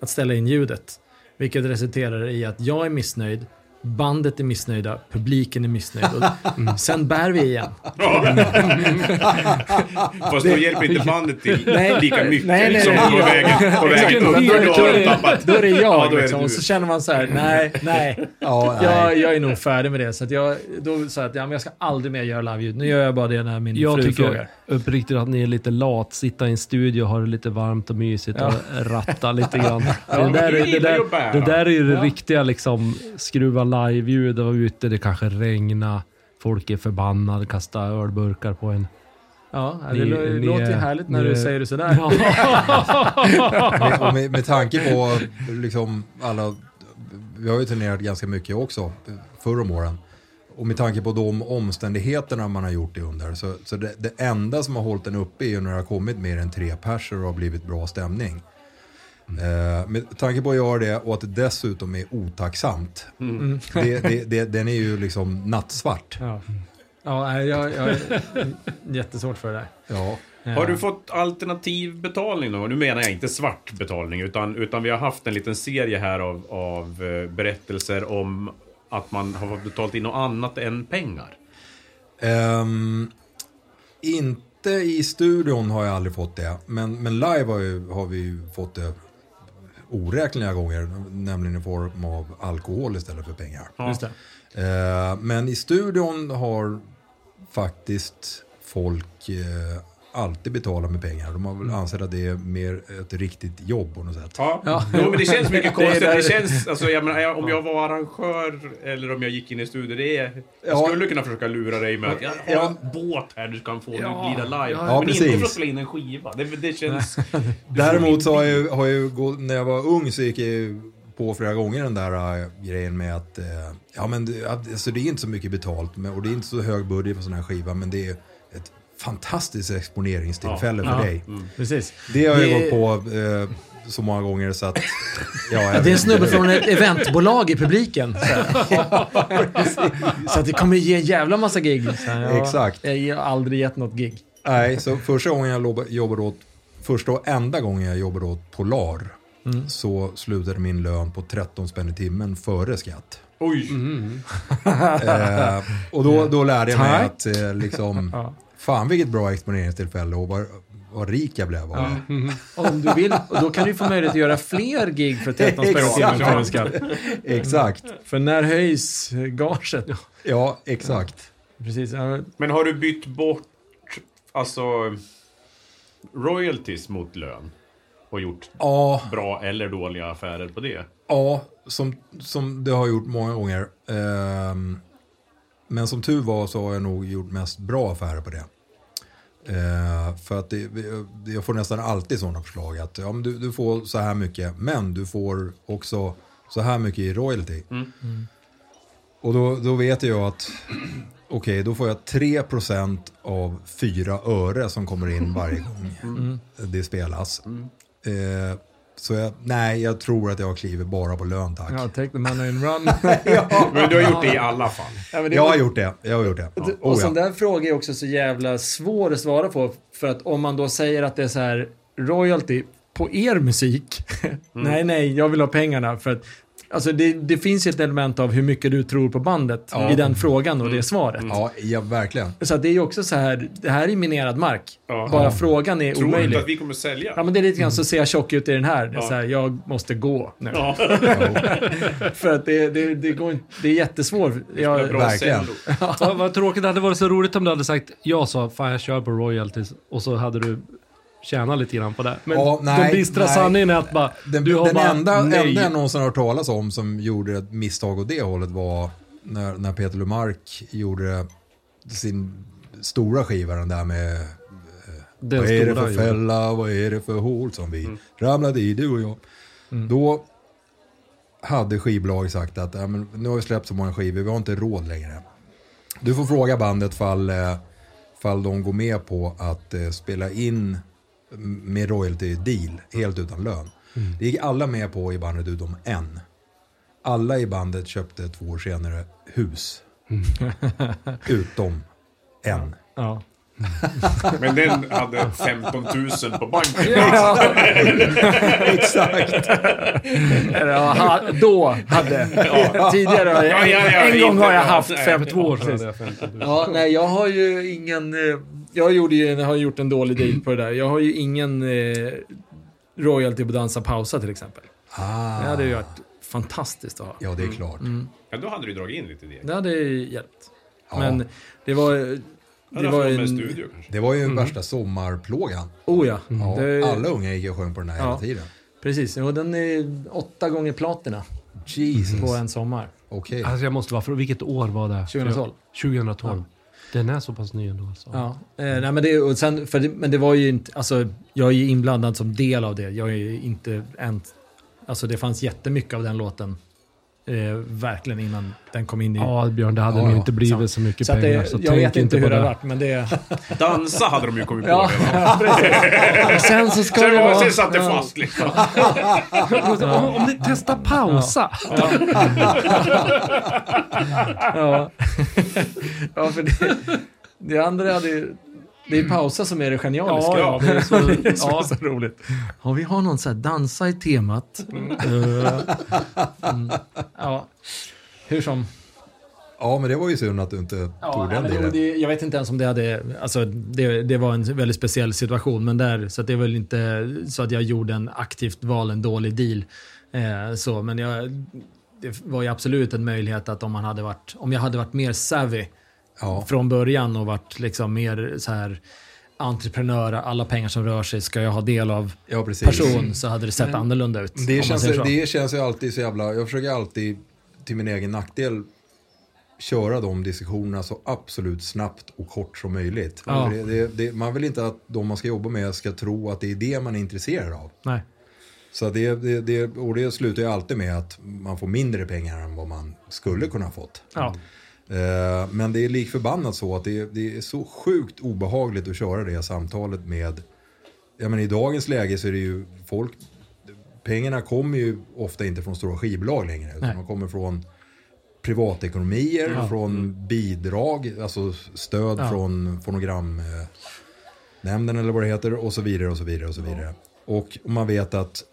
att ställa in ljudet. Vilket resulterar i att jag är missnöjd, bandet är missnöjda, publiken är missnöjd. Och sen bär vi igen. *laughs* Fast då hjälper inte bandet till Nej. lika mycket Nej, nej, som nej. på vägen, på vägen upp. Då, är det- Då då, har är de det, tappat. då är det jag. Ja, då är det liksom. Och så känner man så här, nej, nej. Ja, nej. Jag, jag är nog färdig med det. Så att jag, då sa jag att ja, men jag ska aldrig mer göra live-ljud. Nu gör jag bara det när min Jag fru tycker frågar. uppriktigt att ni är lite lat. Sitta i en studio, ha det lite varmt och mysigt och ratta lite grann. det, där, det, där, det där är ju det riktiga liksom. Skruva live-ljud och vara ute, det kanske regnar. Folk är förbannade, kasta ölburkar på en. Ja, det Ni- lå- ni låter ju är- härligt när ni du säger det sådär. *laughs* med, med, med tanke på liksom alla, vi har ju turnerat ganska mycket också förr om åren. Och med tanke på de omständigheterna man har gjort det under. Så, så det, det enda som har hållit den uppe är ju när det har kommit mer än tre personer och har blivit bra stämning. Eh, med tanke på att göra det och att det dessutom är otacksamt. Det, det, det, den är ju liksom nattsvart. Ja, ja jag, jag är jättesvårt för det där. Ja. Har du fått alternativ betalning då? Nu menar jag inte svart betalning, utan, utan vi har haft en liten serie här av, av eh, berättelser om att man har fått betalt in något annat än pengar. Ehm, inte i studion har jag aldrig fått det. Men, men live har, ju, har vi ju fått det oräkneliga gånger. Nämligen i form av alkohol istället för pengar. Det. Eh, men i studion har faktiskt folk eh, alltid betalat med pengar. De har väl ansett att det är mer ett riktigt jobb på något sätt. Ja, Ja. Jo, men det känns mycket *laughs* konstigt. Det känns, alltså, jag menar, om jag var arrangör eller om jag gick in i studio, det är... Jag Ja. skulle kunna försöka lura dig med att jag har Ja. en båt här du kan få Ja. glida live. Ja, men inte precis. för att spela in en skiva. Det, det känns... *laughs* *laughs* Däremot så har jag, har jag ju gått, när jag var ung så gick jag ju på flera gånger den där äh, grejen med att, eh, ja men det, alltså det är inte så mycket betalt men, och det är inte så hög budget på sån här skiva men det är fantastiskt exponeringstillfälle för Ja. dig. Precis. Det har jag Det- gått på eh, så många gånger så att, ja, jag Det är en snubbe från ett eventbolag i publiken. Så, *laughs* så att det kommer ge en jävla massa gig. Så här, ja, Exakt. Jag har aldrig gett något gig. Nej, så första gången jag jobbade åt, första och enda gången jag jobbade åt Polar så slutade min lön på 13 spänn i timmen före skatt. Oj! *laughs* Eh, och då, då lärde jag mig Tack. att eh, liksom, *laughs* Ja. Fan vilket bra exponeringstillfälle och vad, vad rik jag blev av det. Om du vill. Och då kan du få möjlighet att göra fler gig för 13 spänn skatt. *laughs* Exakt, För när höjs gaget? ja exakt. Precis. Ja, Men har du bytt bort, alltså, royalties mot lön? Och gjort Ja, bra eller dåliga affärer på det? ja som, som det har gjort många gånger. Ehm, men som tur var så har jag nog gjort mest bra affärer på det. Eh, för att det, jag får nästan alltid sådana förslag att ja, men du, du får så här mycket men du får också så här mycket i royalty. Och då, då vet jag att *clears throat* okej, då får jag 3% av 4 öre som kommer in varje gång det spelas. Eh, så jag, nej, jag tror att jag kliver bara på lön tack. ja, take the money and run. *laughs* Men du har gjort det i alla fall. Ja, men det Jag har gjort det, jag har gjort det. Och, Oh, och ja. sån där fråga är också så jävla svår att svara på. För att om man då säger att det är så här royalty på er musik. *laughs* nej, nej, jag vill ha pengarna. För att, alltså det, det finns ju ett element av hur mycket du tror på bandet Ja. i den frågan och det svaret. Ja, ja, verkligen. Så att det är ju också så här, det här är minerad mark. Ja. Bara Ja. frågan är Tror du omöjlig. inte att vi kommer sälja? Ja men det är lite grann så ser jag tjock ut i den här. Det är Ja. så här jag måste gå nu. Ja. *laughs* För att det, det, det, går inte, det är jättesvårt. Jag, Bra Verkligen. Vad, vad tråkigt, det hade varit så roligt om du hade sagt jag sa fan jag kör på royalties och så hade du tjänat lite grann på det. Men Ja, nej, den bistra nej. sanningen är att bara, Den, du har den bara enda, nej. enda jag någonsin har hört talas om som gjorde ett misstag åt det hållet var när, när Peter Lemark gjorde sin stora skiva, den där med den Vad är det för fälla, vad är det för hål som vi ramlade i, du och jag. Då hade skivbolag sagt att ja, men nu har vi släppt så många skivor, vi har inte råd längre. Du får fråga bandet fall, eh, fall de går med på att eh, spela in med royalty deal, helt utan lön. Det gick alla med på i bandet utom en. Alla i bandet köpte två år senare hus. *laughs* utom en. Ja. *laughs* Men den hade 15 000 på banken. *laughs* Exakt. Ja, ha, då hade. Tidigare har jag, Ja, ja, ja, en gång har jag ja, haft nej, fem Två år sedan precis. hade jag 15 000. Ja, nej, jag har ju ingen... Jag gjorde ju, jag har gjort en dålig deal på det där. Jag har ju ingen eh, royalty på Dansa Pausa till exempel. Ah, Det hade ju varit fantastiskt att ha. ja, det är klart. Ja, då hade du dragit in lite det. Det hade ju hjälpt. Ja. Men det var... Det var en studio kanske. Det var ju värsta sommarplågan. Oh ja. Ja, Det, Alla unga gick och sjöng på den här hela Ja. tiden. Precis. Och den är åtta gånger platina Jesus. på en sommar. Okej. Alltså jag måste vara för vilket år var det? 2012. 2012. Den är så pass ny ändå alltså. Ja. Eh, nej, men, det, och sen, för det, men det var ju inte... Alltså, jag är ju inblandad som del av det. Jag är ju inte en... Alltså det fanns jättemycket av den låten. Eh, verkligen innan den kom in i... Ja, Björn, det hade Ja, nog ja. inte blivit Sant. så mycket så pengar. det, så jag vet inte hur det har varit, men det... *laughs* Dansa hade de ju kommit på Ja, redan. *laughs* sen så ska Sen, det var, vara... sen satt det ja. fast liksom. Om, om ni testar pausa. Ja, ja för det, det andra hade ju... Det är pausa som är det genialiska. Ja, ja, det är så- *laughs* det är så, ja. så roligt. Ja, vi har någon så här dansa i temat. Eh, mm. Ja, hur som. Ja, men det var ju synd att du inte Ja, tog den men delen. det, jag vet inte ens om det hade... Alltså, det, det var en väldigt speciell situation, men där, så att det är väl inte så att jag gjorde en aktivt val, en dålig deal. Eh, så, men jag, det var ju absolut en möjlighet att om man hade varit, om jag hade varit mer savvy Ja. från början och varit liksom mer så här entreprenör, alla pengar som rör sig ska jag ha del av Ja, precis. person så hade det sett annorlunda ut. Det känns, det känns ju alltid så jävla... Jag försöker alltid till min egen nackdel köra de diskussionerna så absolut snabbt och kort som möjligt. Ja. Det, det, man vill inte att de man ska jobba med ska tro att det är det man är intresserad av. Nej. Så det, det, det, och det slutar ju alltid med att man får mindre pengar än vad man skulle kunna ha fått. Ja. Eh, Men det är lik förbannat så att det, det är så sjukt obehagligt att köra det samtalet med... Jag menar, I dagens läge så är det ju folk... Pengarna kommer ju ofta inte från stora skivbolag längre. Utan Nej. de kommer från privatekonomier, från bidrag, alltså stöd Ja. från fonogramnämnden eller vad det heter och så vidare och så vidare och så vidare. Och man vet att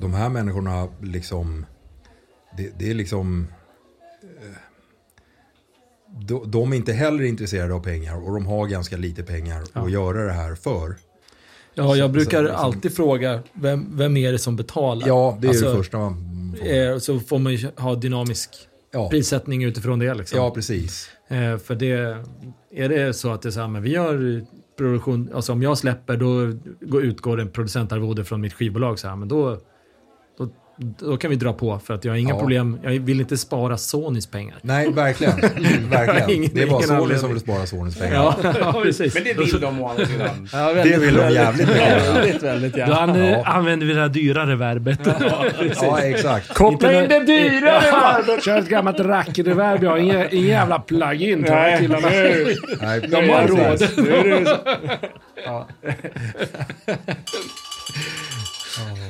de här människorna liksom, det, det är liksom, eh, de, de är inte heller intresserade av pengar och de har ganska lite pengar att göra det här för. Ja, jag brukar alltid fråga vem, vem är det som betalar? Ja, det är Alltså, det första man får. Eh, så får man ju ha dynamisk Ja, prissättning utifrån det. Liksom. ja precis. Eh, för det, är det så att det är så här, men vi gör produktion, alltså om jag släpper då går, utgår en producentarvode från mitt skivbolag så här, men då, då, då kan vi dra på för att jag har inga Ja. problem, jag vill inte spara Sonys pengar. Nej, verkligen. *laughs* verkligen. Ingen- det är bara Sony anledning. som vill spara Sonys pengar. Ja, *laughs* ja precis. Men det vill de å andra sidan. *laughs* Ja, Det vill de jävligt mycket. Väldigt, väldigt Då gärna. an- Ja. använder vi det här dyrare verbet. Ja, exakt. Koppla in det dyrare Ja, Kör ett gammalt rackreverb. Jag har ingen, ingen jävla plug-in till här killarna. Nej, De har råd.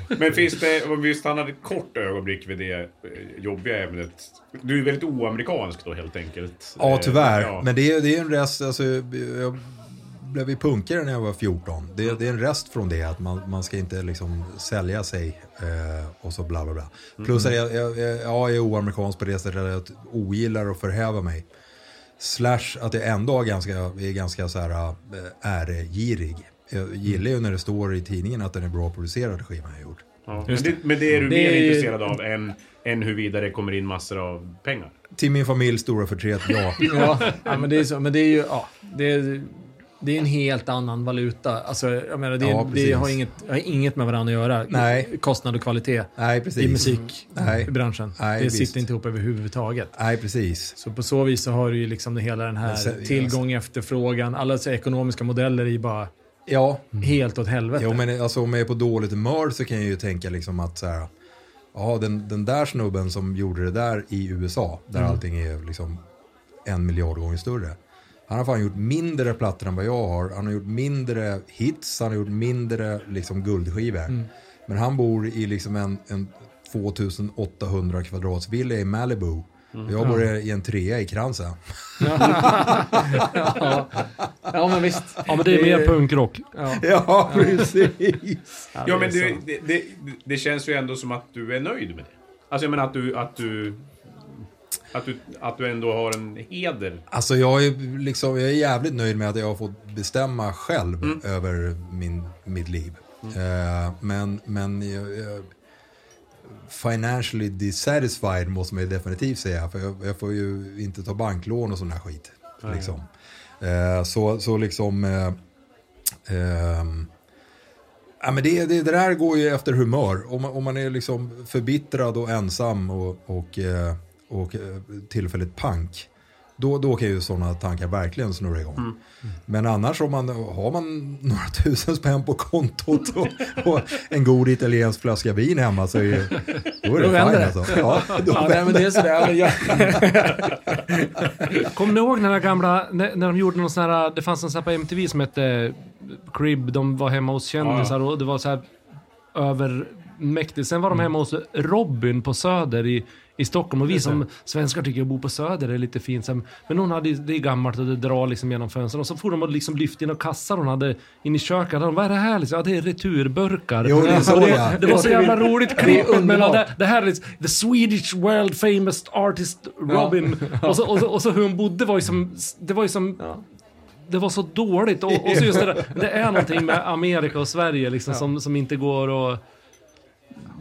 Men finns det, om vi stannar ett kort ögonblick vid det eh, jobbiga ämnet. Du är väldigt oamerikansk då helt enkelt. Ja, Eh, tyvärr. ja. Men det är, det är en rest, alltså, jag blev ju punkare när jag var 14. Det, det är en rest från det, att man, man ska inte liksom sälja sig eh, och så bla bla bla. Plus att jag, jag, jag, ja, jag är oamerikansk på det sättet att jag ogillar att förhäva mig. Slash att jag ändå är ganska, är ganska så här äh, äregirig. Jag gillar ju när det står i tidningen att den är bra producerad skivan jag gjort. Ja. Men, det, men det är du Det mer är intresserad av än, än huruvida det kommer in massor av pengar? Till min familjs stora förtret, ja. *laughs* Ja, ja, men det är så. Men det är ju, ja, det är, det är en helt annan valuta. Alltså, jag menar, det, Ja, det har inget, har inget med varandra att göra. Nej. Kostnad och kvalitet Nej, precis. i musikbranschen. Nej. Det visst. sitter inte ihop överhuvudtaget. Nej, precis. Så på så vis så har du ju liksom hela den här sen- tillgång, efterfrågan, alla så ekonomiska modeller är ju bara Ja, helt åt helvete. Jo, men alltså, om jag är på dåligt humör så kan jag ju tänka liksom att så här, ja, den, den där snubben som gjorde det där i USA, där allting är liksom en miljard gånger större. Han har fan gjort mindre plattor än vad jag har. Han har gjort mindre hits, han har gjort mindre liksom, guldskivor. Men han bor i liksom en, en 2800 kvadratsvilla i Malibu. Jag bor i en trea i Kransa. *laughs* ja. ja, men visst. Ja, men det är mer punkrock. Ja. Ja, precis. Ja, men det det, det, känns ju ändå som att du är nöjd med det. Alltså jag menar att du, att du, att du, att du ändå har en heder. Alltså jag är, liksom, jag är jävligt nöjd med att jag har fått bestämma själv över min, mitt liv. Eh, men men jag, jag, financially dissatisfied måste man ju definitivt säga. För jag, jag får ju inte ta banklån och sån här skit. Liksom. Eh, så, så liksom... Eh, ehm, Ja, men det, det, det där går ju efter humör. Om man, om man är liksom förbittrad och ensam och, och, eh, och eh, tillfälligt pank. Då, då kan ju sådana tankar verkligen snurra igång. Men annars om man, har man några tusen spänn på kontot och, och en god italiensk flaska vin hemma så är, ju- då är det fine alltså. Ja, då Ja, nej, men det är sådär. Jag, *laughs* Kommer ni ihåg den här gamla, när, när de gjorde någon sån här, det fanns en sån här på MTV som hette Crib, de var hemma hos kändisar och det var så här övermäktigt. Sen var de hemma hos Robin på Söder i, i Stockholm och vi som svenskar tycker att bo på Söder är lite fint. Men hon hade, det är gammalt och det drar liksom genom fönstren och så får de och liksom lyfte in och kassar hon hade in i köket. De, Vad är det här liksom? Ja, det är returburkar. Jo, det är *laughs* så, ja. det, det var så jävla roligt klipp *laughs* mellan det, det här är liksom, the Swedish world famous artist Robin. *laughs* Och, så, och, så, och så hur hon bodde var ju som, det var ju som det var så dåligt. Och, och så just det där, det är någonting med Amerika och Sverige liksom som, som inte går att...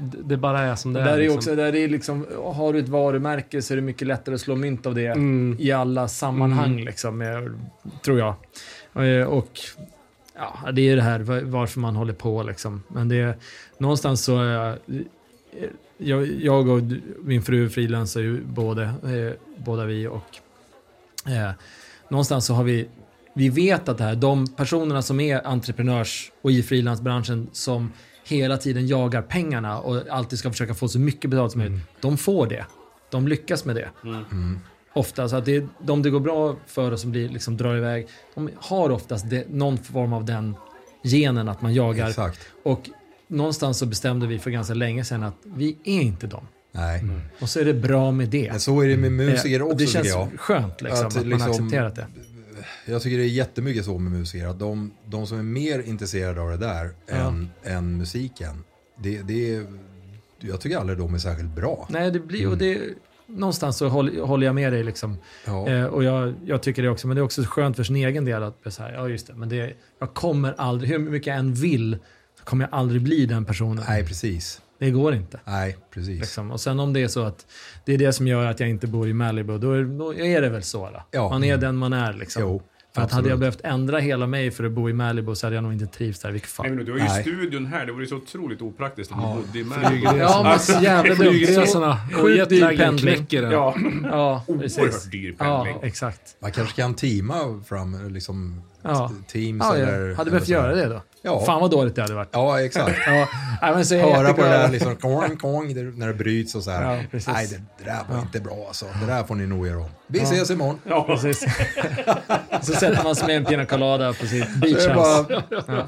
Det bara är som det där är. är liksom. också, där är liksom, har du ett varumärke så är det mycket lättare att slå mynt av det Mm. i alla sammanhang, liksom, eh, tror jag. Eh, Och ja, det är det här va- varför man håller på. Liksom. Men det är, någonstans så är jag, jag, jag och min fru frilansar ju både, eh, båda vi och eh, någonstans så har vi vi vet att det här, de personerna som är entreprenörs och i frilansbranschen som hela tiden jagar pengarna och alltid ska försöka få så mycket betalt som möjligt. De får det. De lyckas med det. Ofta, så att det de det går bra för och som blir, liksom, drar iväg, de har oftast det, någon form av den genen att man jagar. Exakt. Och någonstans så bestämde vi för ganska länge sedan att vi är inte dem. Nej. Och så är det bra med det. Men så är det med musiker Eh, också Det känns jag. skönt liksom, Att att, man liksom- har accepterat det. Jag tycker det är jättemycket så med musiker. Att de, de som är mer intresserade av det där än, än musiken. Det, det är, jag tycker aldrig de är särskilt bra. Nej, det blir, och det, någonstans så håller, håller jag med dig. Liksom. Ja. Eh, och jag, jag tycker det också, men det är också skönt för sin egen del att så här, ja just det, men det, jag kommer aldrig, hur mycket jag än vill, så kommer jag aldrig bli den personen. Nej, precis. Det går inte. Nej, precis. Liksom. Och sen om det är så att det är det som gör att jag inte bor i Malibu, då är, då är det väl så. Då. Ja. Man är den man är liksom. Jo, för att hade jag behövt ändra hela mig för att bo i Malibu så hade jag nog inte trivts där. Vilket Nej, fan. men du har ju Nej. studion här, det vore ju så otroligt opraktiskt om du bodde i Malibu. Ja, men så jävla dumt. Flygresorna och Sjukt dyr pendling. Ja, Ja, *laughs* precis. oerhört dyr Ja, pendling. exakt. Man kanske kan teama fram liksom Ja. teams Ja, eller... hade eller behövt göra det då. Ja. Fan vad dåligt det hade varit. Ja, exakt. *laughs* Ja, nej, så Höra på det där liksom, kong, kong, när det bryts och så här. Ja, precis. Nej, det, det där var inte bra alltså. Det där får ni nog göra om. Vi ses imorgon. Ja, Precis. *laughs* så sätter man sig med en pina colada på sitt beach house. bara Ja,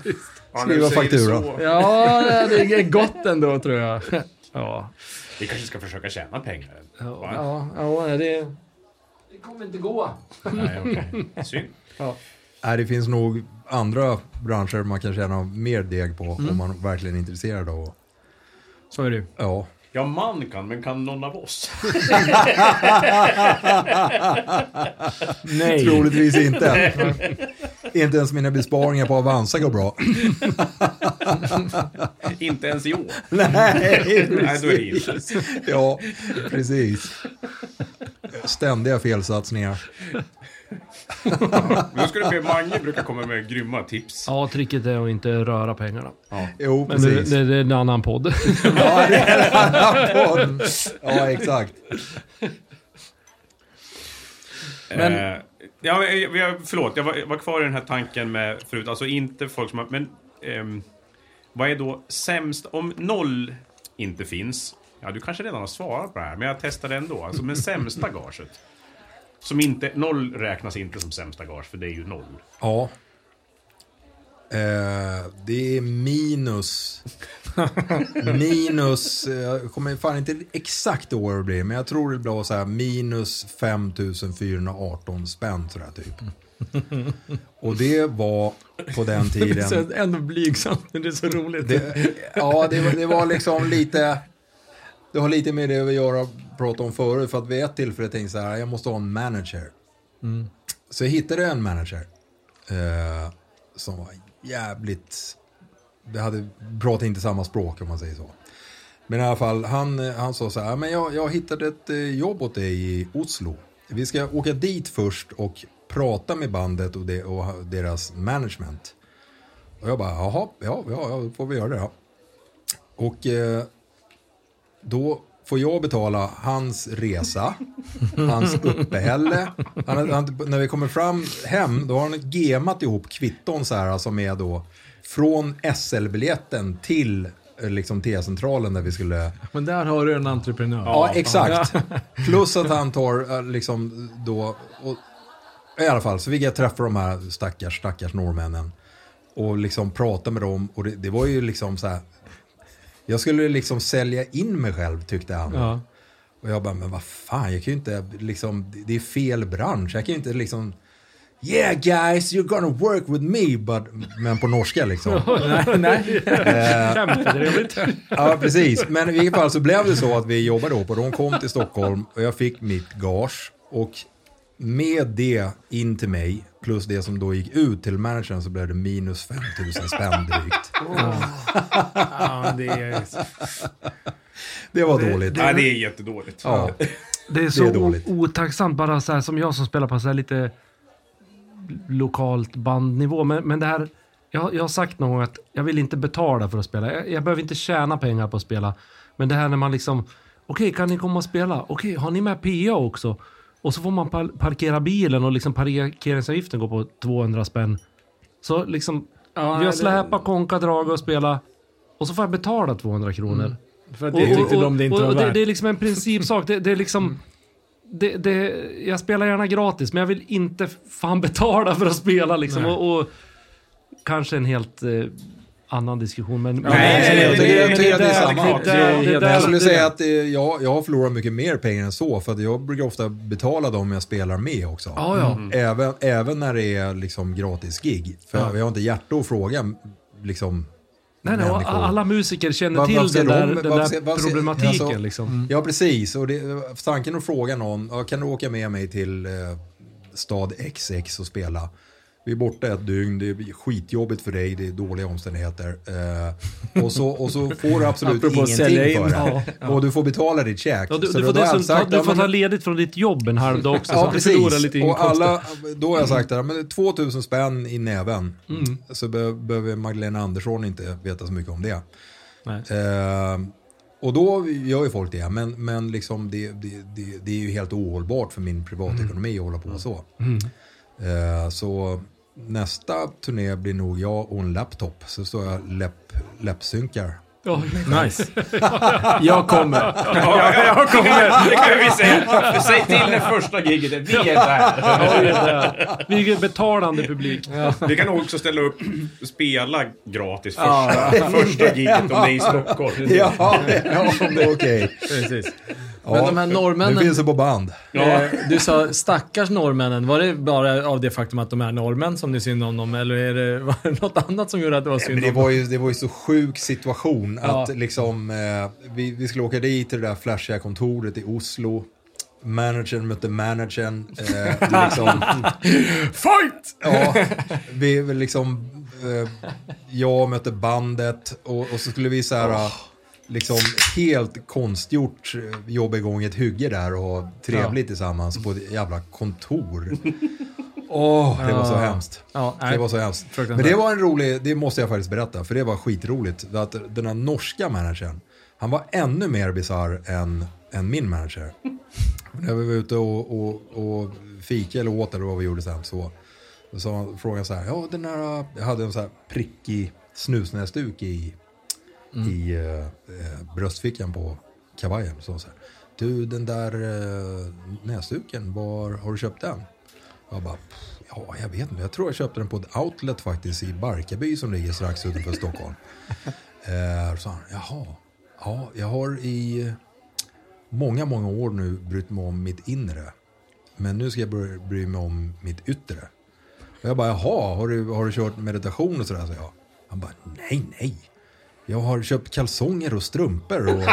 *laughs* Skriva faktura. Ja, det är gott ändå tror jag. Ja, Vi kanske ska försöka tjäna pengar. Va? ja, ja det, det kommer inte gå. Nej, okej. Synd. Nej, det finns nog andra branscher man kan tjäna mer deg på Mm. om man verkligen är intresserad av. Så är det ju. Ja, Ja, man kan, men kan någon av oss? *laughs* Nej. troligtvis inte. *laughs* inte ens mina besparingar på Avanza går bra. *laughs* Inte ens i år. Nej, Nej, då är det illa. Ja, precis. Ständiga felsatsningar. Då ska det bli, Mange brukar komma med grymma tips. Ja, tricket är att inte röra pengarna. Jo, Men det, precis. det, det är en annan podd. *laughs* Ja, det är en annan podd. Ja, exakt. Men... Eh, ja, eh, vi har- förlåt, jag var, jag var kvar i den här tanken med förut. Alltså inte folk som har... Men ehm, vad är då sämst? Om noll inte finns. Ja, du kanske redan har svarat på det här, men jag testar det ändå. Alltså, men sämsta gaget. Som inte, noll räknas inte som sämsta gage, för det är ju noll. Ja. Eh, det är minus... *laughs* minus... eh, Jag kommer fan inte exakt ihåg vad det blir, men jag tror det blir så här minus 5418 spänn sådär typ. *laughs* Och det var på den *laughs* tiden... Så ändå blygsamt, men det är så roligt. Det, ja, det var, det var liksom lite... Det har lite med det att göra, prata om förut, för att vid ett tillfälle tänkte jag så här, jag måste ha en manager. Så jag hittade en manager eh, som var jävligt... Vi hade pratat inte samma språk om man säger så. Men i alla fall, han, han sa så här, men jag, jag hittade ett eh, jobb åt dig i Oslo. Vi ska åka dit först och prata med bandet och, det, och deras management. Och jag bara, jaha, ja, ja, ja, då får vi göra det då. Och eh, då får jag betala hans resa, hans uppehälle. Han, han, när vi kommer fram hem, då har han gemat ihop kvitton så här som är då från SL-biljetten till eh, liksom T-centralen där vi skulle... Men där har du en entreprenör. Ja, exakt. Plus att han tar eh, liksom då... Och, I alla fall så fick jag träffa de här stackars, stackars norrmännen. Och liksom prata med dem. Och det, det var ju liksom så här... Jag skulle liksom sälja in mig själv tyckte han. Ja. Och jag bara, men vad fan, jag kan ju inte liksom, det- är fel bransch. Jag kan ju inte liksom, yeah guys, you're gonna work with me, but, men på norska liksom. *laughs* Nej, nej. Kämpetrevligt. *laughs* Ja, precis. Men i vilket fall så blev det så att vi jobbade ihop och de kom till Stockholm och jag fick mitt gage. Och med det in till mig, plus det som då gick ut till managern så blev det minus 5000 spänn drygt. *laughs* Ja, det är... Det var dåligt. Nej, det är jättedåligt. Ja, Det är så Det är dåligt. otacksamt bara så här som jag som spelar på så här lite lokalt bandnivå. Men, men det här, jag, jag har sagt någon gång att jag vill inte betala för att spela. Jag, jag behöver inte tjäna pengar på att spela. Men det här när man liksom, okej kan ni komma och spela? Okej, har ni med PA också? Och så får man par parkera bilen och liksom parkeringsavgiften går på 200 spänn. Så liksom, Ja, vi har det- konka, drag och spela. Och så får jag betala 200 kronor. För att det tyckte de det inte och, var och det, värt. det är liksom en principsak. Det, det är liksom... Det, det, jag spelar gärna gratis, men jag vill inte fan betala för att spela liksom. Och, och kanske en helt eh, annan diskussion. Men, men- nej, jag tycker- jag men tycker att det är samma. det det Jag skulle säga att jag, jag har förlorat mycket mer pengar än så. För att jag brukar ofta betala dem jag spelar med också. Ja, ja. Även, även när det är liksom gratis gig. För jag har inte hjärta att fråga liksom, Nej, nej, människor. alla musiker känner Vad- till ska den där, de- den där ska- problematiken. alltså- liksom. Ja, precis. Och det, tanken att fråga någon, ja, kan du åka med mig till eh, stad XX och spela? Vi är borta ett dygn, det är skitjobbigt för dig, det är dåliga omständigheter. Eh, och, så, och så får du absolut att ingenting sälja in. för det. Och du får betala ditt käk. Ja, du, du får, dessutom, sagt, du ja, får ta ledigt från ditt jobb en halv dag också, så Ja, att precis. lite Och alla, då har jag sagt att men 2000 spänn i näven. Mm. Så be, behöver Magdalena Andersson inte veta så mycket om det. Nej. Eh, och då gör ju folk det. Men, men liksom det, det, det, det är ju helt ohållbart för min privatekonomi att hålla på så. Eh, så nästa turné blir nog jag och en laptop. Så står jag läpp, läppsynkar. Ja, Nice. *laughs* Jag kommer. jag kommer. Det kan vi säga. Säg till när första giget är. Vi är där. ja. Vi är betalande publik. Vi kan också ställa upp och spela gratis första, första giget om det är i Stockholm. Ja, ja om det är okej. Precis. Ja, Men de här Nu norrmännen, finns det på band. eh, *laughs* du sa stackars norrmännen. Var det bara av det faktum att de är norrmän som det är synd om dem? Eller är det, *laughs* var det något annat som gjorde att det var Men synd det om dem? var ju, det var ju så sjuk situation Ja. att liksom, eh, vi, vi skulle åka dit till det där flashiga kontoret i Oslo. Managern mötte managern. Eh, liksom, *laughs* Fight! ja, vi liksom, eh, jag mötte bandet och, och så skulle vi så här, eh, liksom helt konstgjort jobba igång ett hygge där och ha trevligt tillsammans på ett jävla kontor. *laughs* Åh, det var så Ja. hemskt. Ja, Det var så hemskt. Men det var en rolig, det måste jag faktiskt berätta, för det var skitroligt. Att den här norska managern, han var ännu mer bizarr än, än min manager. *laughs* När vi var ute och, och, och fika eller åt eller vad vi gjorde sen så, så frågade han så här, ja den här, jag hade en så här prickig snusnäsduk i, i eh, eh, bröstfickan på kavajen. Så, så här. du den där eh, näsduken, var har du köpt den? Jag bara, ja jag vet inte, jag tror jag köpte den på ett outlet faktiskt i Barkarby som ligger strax utanför Stockholm. *laughs* Eh, så han, jaha, ja jag har i många, många år nu brytt mig om mitt inre. Men nu ska jag börja bry mig om mitt yttre. Och jag bara, jaha, har du, har du kört meditation och sådär? Så jag. Han bara, nej, nej. Jag har köpt kalsonger och strumpor. Och...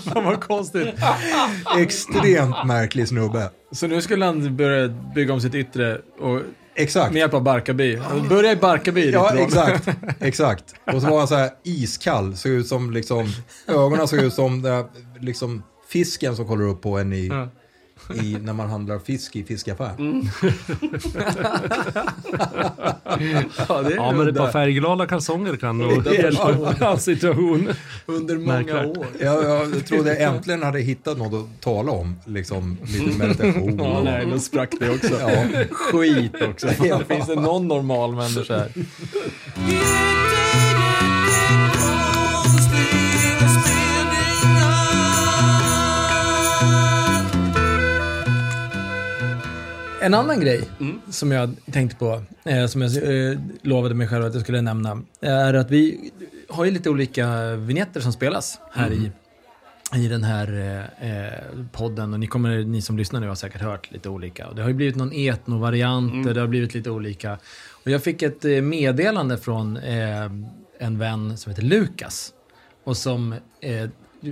Fan vad konstigt. Extremt märklig snubbe. Så nu skulle han börja bygga om sitt yttre och, Exakt. med hjälp av Barkarby. Han börjar i Barkarby. Ja, exakt. Exakt. Och så var han så här iskall. Såg ut som liksom, ögonen såg ut som det, här, liksom fisken som kollar upp på en i, Ja. I, när man handlar fisk i fiskaffär. *laughs* Ja, det är Ja, men ett par färgglada kalsonger kan nog *laughs* hjälpa hans situation. Under många år. Jag, jag trodde jag äntligen hade hittat något att tala om. Liksom lite meditation. *laughs* Ja, nej, då sprack det också. Ja. Skit också. Fan, Finns det någon normal människa här? En annan grej som jag tänkte på, eh, som jag eh, lovade mig själv att jag skulle nämna, är att vi har ju lite olika vignetter som spelas här i, i den här eh, eh, podden. Och ni, kommer, ni som lyssnar nu har säkert hört lite olika. Och det har ju blivit någon etnovariant, det har blivit lite olika. Och jag fick ett eh, meddelande från eh, en vän som heter Lukas. Och som eh,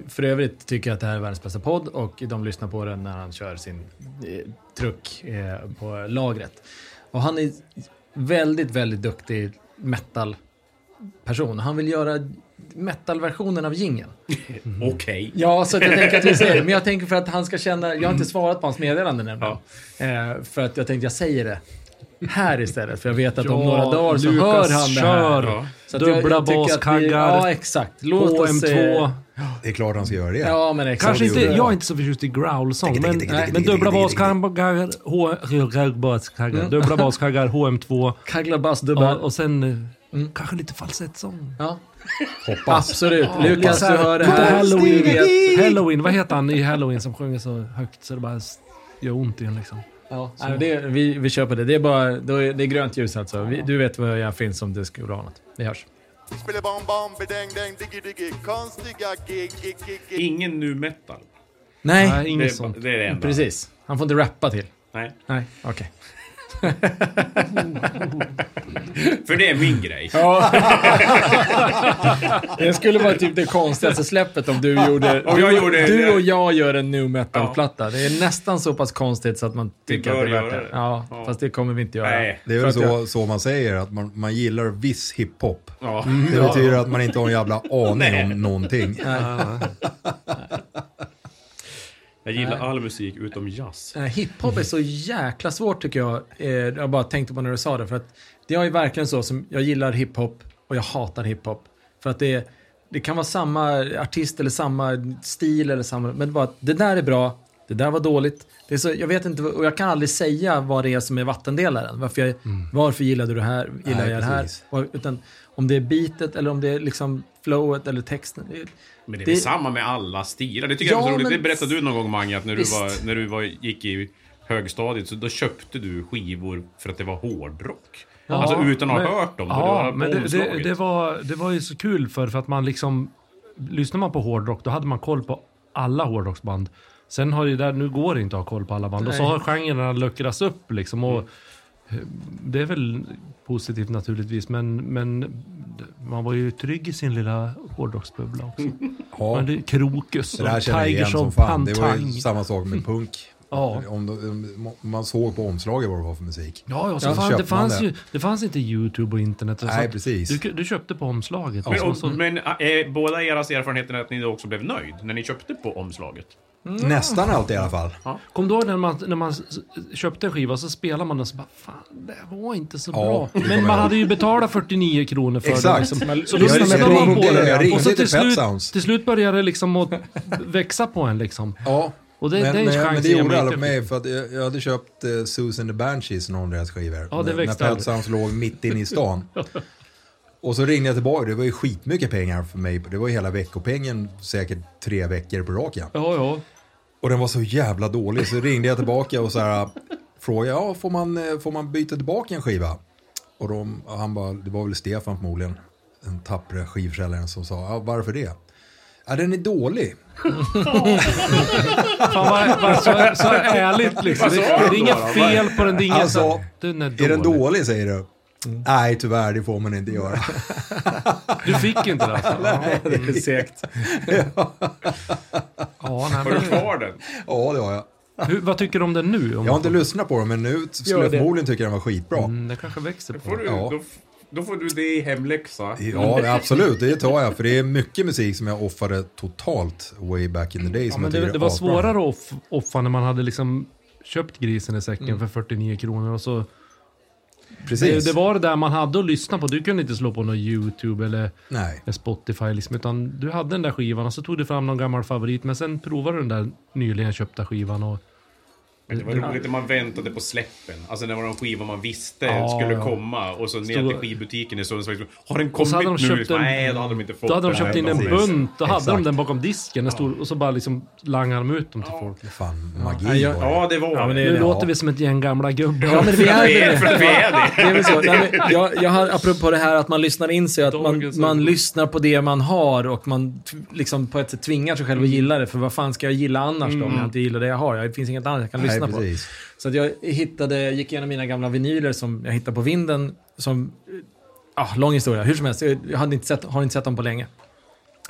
för övrigt tycker att det här är världens bästa podd och de lyssnar på den när han kör sin eh, truck eh, på lagret. Och han är väldigt, väldigt duktig metal-person. Han vill göra metal-versionen av jingeln. *laughs* Okej. Ja, så jag tänker att vi säger det. *laughs* Men jag tänker för att han ska känna... Jag har inte svarat på hans meddelande nämligen. Eh, för att jag tänkte jag säger det här istället. För jag vet att om Ja, några dagar så Lukas, hör han det här. kör. Ja. Så jag- Dubbla jag baskaggar. Ja, exakt. Låt oss... HM2. eh, Det är klart han ska göra det. Ja, men exakt. Kanske inte, jag är inte så förtjust i growlsång, men, men dubbla baskaggar, *laughs* baskaggar, dubbla baskaggar, HM2 Kaggla bass, dubbla. ja, och sen eh, kanske lite falsettsång. Ja. Absolut. Lukas, du hör det här. Halloween. Halloween, vad heter han i Halloween som sjunger så högt så det bara gör ont i en liksom? Ja, nej, det, vi, vi kör på det. Det är, bara, då är, det är grönt ljus alltså. Vi, du vet var jag finns om det skulle vara något. Vi hörs. Ingen nu metal. Nej, Nej, Det inget är, sånt. det är det enda. precis. Han får inte rappa till. Nej. Nej, okej. *laughs* För det är min grej. *laughs* Det skulle vara typ det konstigaste släppet om du gjorde... Om jag du, gjorde- du och jag gör en new metal-platta. Det är nästan så pass konstigt så att man tycker att det är värt det. Ja, Ja. fast det kommer vi inte göra. Nej. Det är väl så, så man säger, att man, man gillar viss hiphop. Ja. Det betyder att man inte har en jävla aning om någonting. Jag gillar all musik utom jazz. Hiphop är så jäkla svårt tycker jag. Eh, jag bara tänkte på när du sa det. För att det är ju verkligen så som jag gillar hiphop och jag hatar hiphop. För att det, det kan vara samma artist eller samma stil eller samma... Men bara det där är bra, det där var dåligt. Det är så, jag vet inte, och jag kan aldrig säga vad det är som är vattendelaren. Varför, jag, varför gillade du det här, gillar Nej, jag det här? utan om det är beatet eller om det är liksom flowet eller texten. Det, Men det är Det- samma med alla stilar. Det tycker jag Ja, är så roligt. men- Det berättade du någon gång Mange, att när du, var, när du var, gick i högstadiet så då köpte du skivor för att det var hårdrock. Ja, alltså utan att ha men- hört dem. Ja, men det, det, det, var, det var ju så kul för, för att man liksom... Lyssnar man på hårdrock, då hade man koll på alla hårdrocksband. Sen har ju där, nu går det inte att ha koll på alla band. Och så Nej. har genrerna luckrats upp liksom. Och eh, Det är väl positivt naturligtvis, men, men man var ju trygg i sin lilla hårdrocksbubbla också. *laughs* Ja, Men det, Krokus det och igen Tigers som of fan. Det var Pantang. ju samma sak med *laughs* punk. Ja. Om, om man såg på omslaget vad det var för musik. Ja, ja, så Ja, fan, det, fanns det. ju, det fanns inte YouTube och internet. och Nej, precis. Du, du köpte på omslaget. Men, och så, men är båda eras erfarenheter att ni då också blev nöjd när ni köpte på omslaget? Nästan alltid i alla fall. Kom du ihåg när man, när man köpte en skiva så spelade man den så bara Fan, det var inte så Ja, bra. det Men man hade ju betalat 49 kronor för Exakt. det. Liksom. Så då lyssnade man på det. ringde Och så till slut, till slut började det liksom att växa på en liksom. Ja, Och det, men, den men, chansen men det gjorde aldrig inte. mig för att jag, jag hade köpt uh, Susan the Banshees, någon av deras skivor. Ja, det när, växte när Pet. Sounds låg mitt inne i stan. *laughs* Och så ringde jag tillbaka, det var ju skitmycket pengar för mig. Det var ju hela veckopengen säkert tre veckor på raken. Ja, ja. Och den var så jävla dålig så ringde jag tillbaka och så här frågade, ja får man, eh, får man byta tillbaka en skiva? Och de, och han bara, det var väl Stefan förmodligen, den tappre skivförsäljaren som sa, ja varför det? Ja den är dålig. *laughs* Fan vad, vad, så, så ärligt liksom. Det, det är inget fel på den. Det är ingen Alltså, så, den är dålig. Är den dålig säger du? Nej tyvärr, det får man inte göra. Du fick inte det *laughs* alltså? Ja, Det är segt. ja nej, Har du men, kvar den? ja det har jag. hur, vad tycker du om den nu? Om Jag har inte lyssnat på den men nu skulle jag det. förmodligen tycka den var skitbra. Mm, det kanske växer på du, Ja. då, då får du det i hemläxa. Ja, absolut. Det tar jag. För det är mycket musik som jag offade totalt way back in the day. Ja, Som men jag det, det var svårare att off, offa när man hade liksom köpt grisen i säcken för 49 kronor och så Precis. det var det där man hade att lyssna på. Du kunde inte slå på någon YouTube eller Nej. Spotify liksom, utan du hade den där skivan och så tog du fram någon gammal favorit men sen provade du den där nyligen köpta skivan och det var roligt när man väntade på släppen. Alltså när det var en skiva man visste Ja, skulle ja. komma. Och så ner till skivbutiken i Sundsvall. Har den kommit hade de nu? en- Nej, då hade de inte fått då hade de köpt in en bunt, då hade de den bakom disken den stod, och så bara liksom langade de ut dem till folk. Fan, magi Ja, jag-. Ja, det var Ja, men det. det- Nu ja. låter vi som ett gäng gamla gubbar. Ja, men vi *laughs* är det. för att vi är det. Det är väl så. Nej, men jag, jag har, apropå det här att man lyssnar in sig, att man, man lyssnar på det man har och man liksom på ett sätt tvingar sig själv att gilla det. För vad fan ska jag gilla annars då om jag inte gillar det jag har? Det finns inget annat jag kan Nej, lyssna på. precis. Så att jag hittade, gick igenom mina gamla vinyler som jag hittade på vinden. Som, ja, lång historia. Hur som helst, jag hade inte sett, har inte sett dem på länge.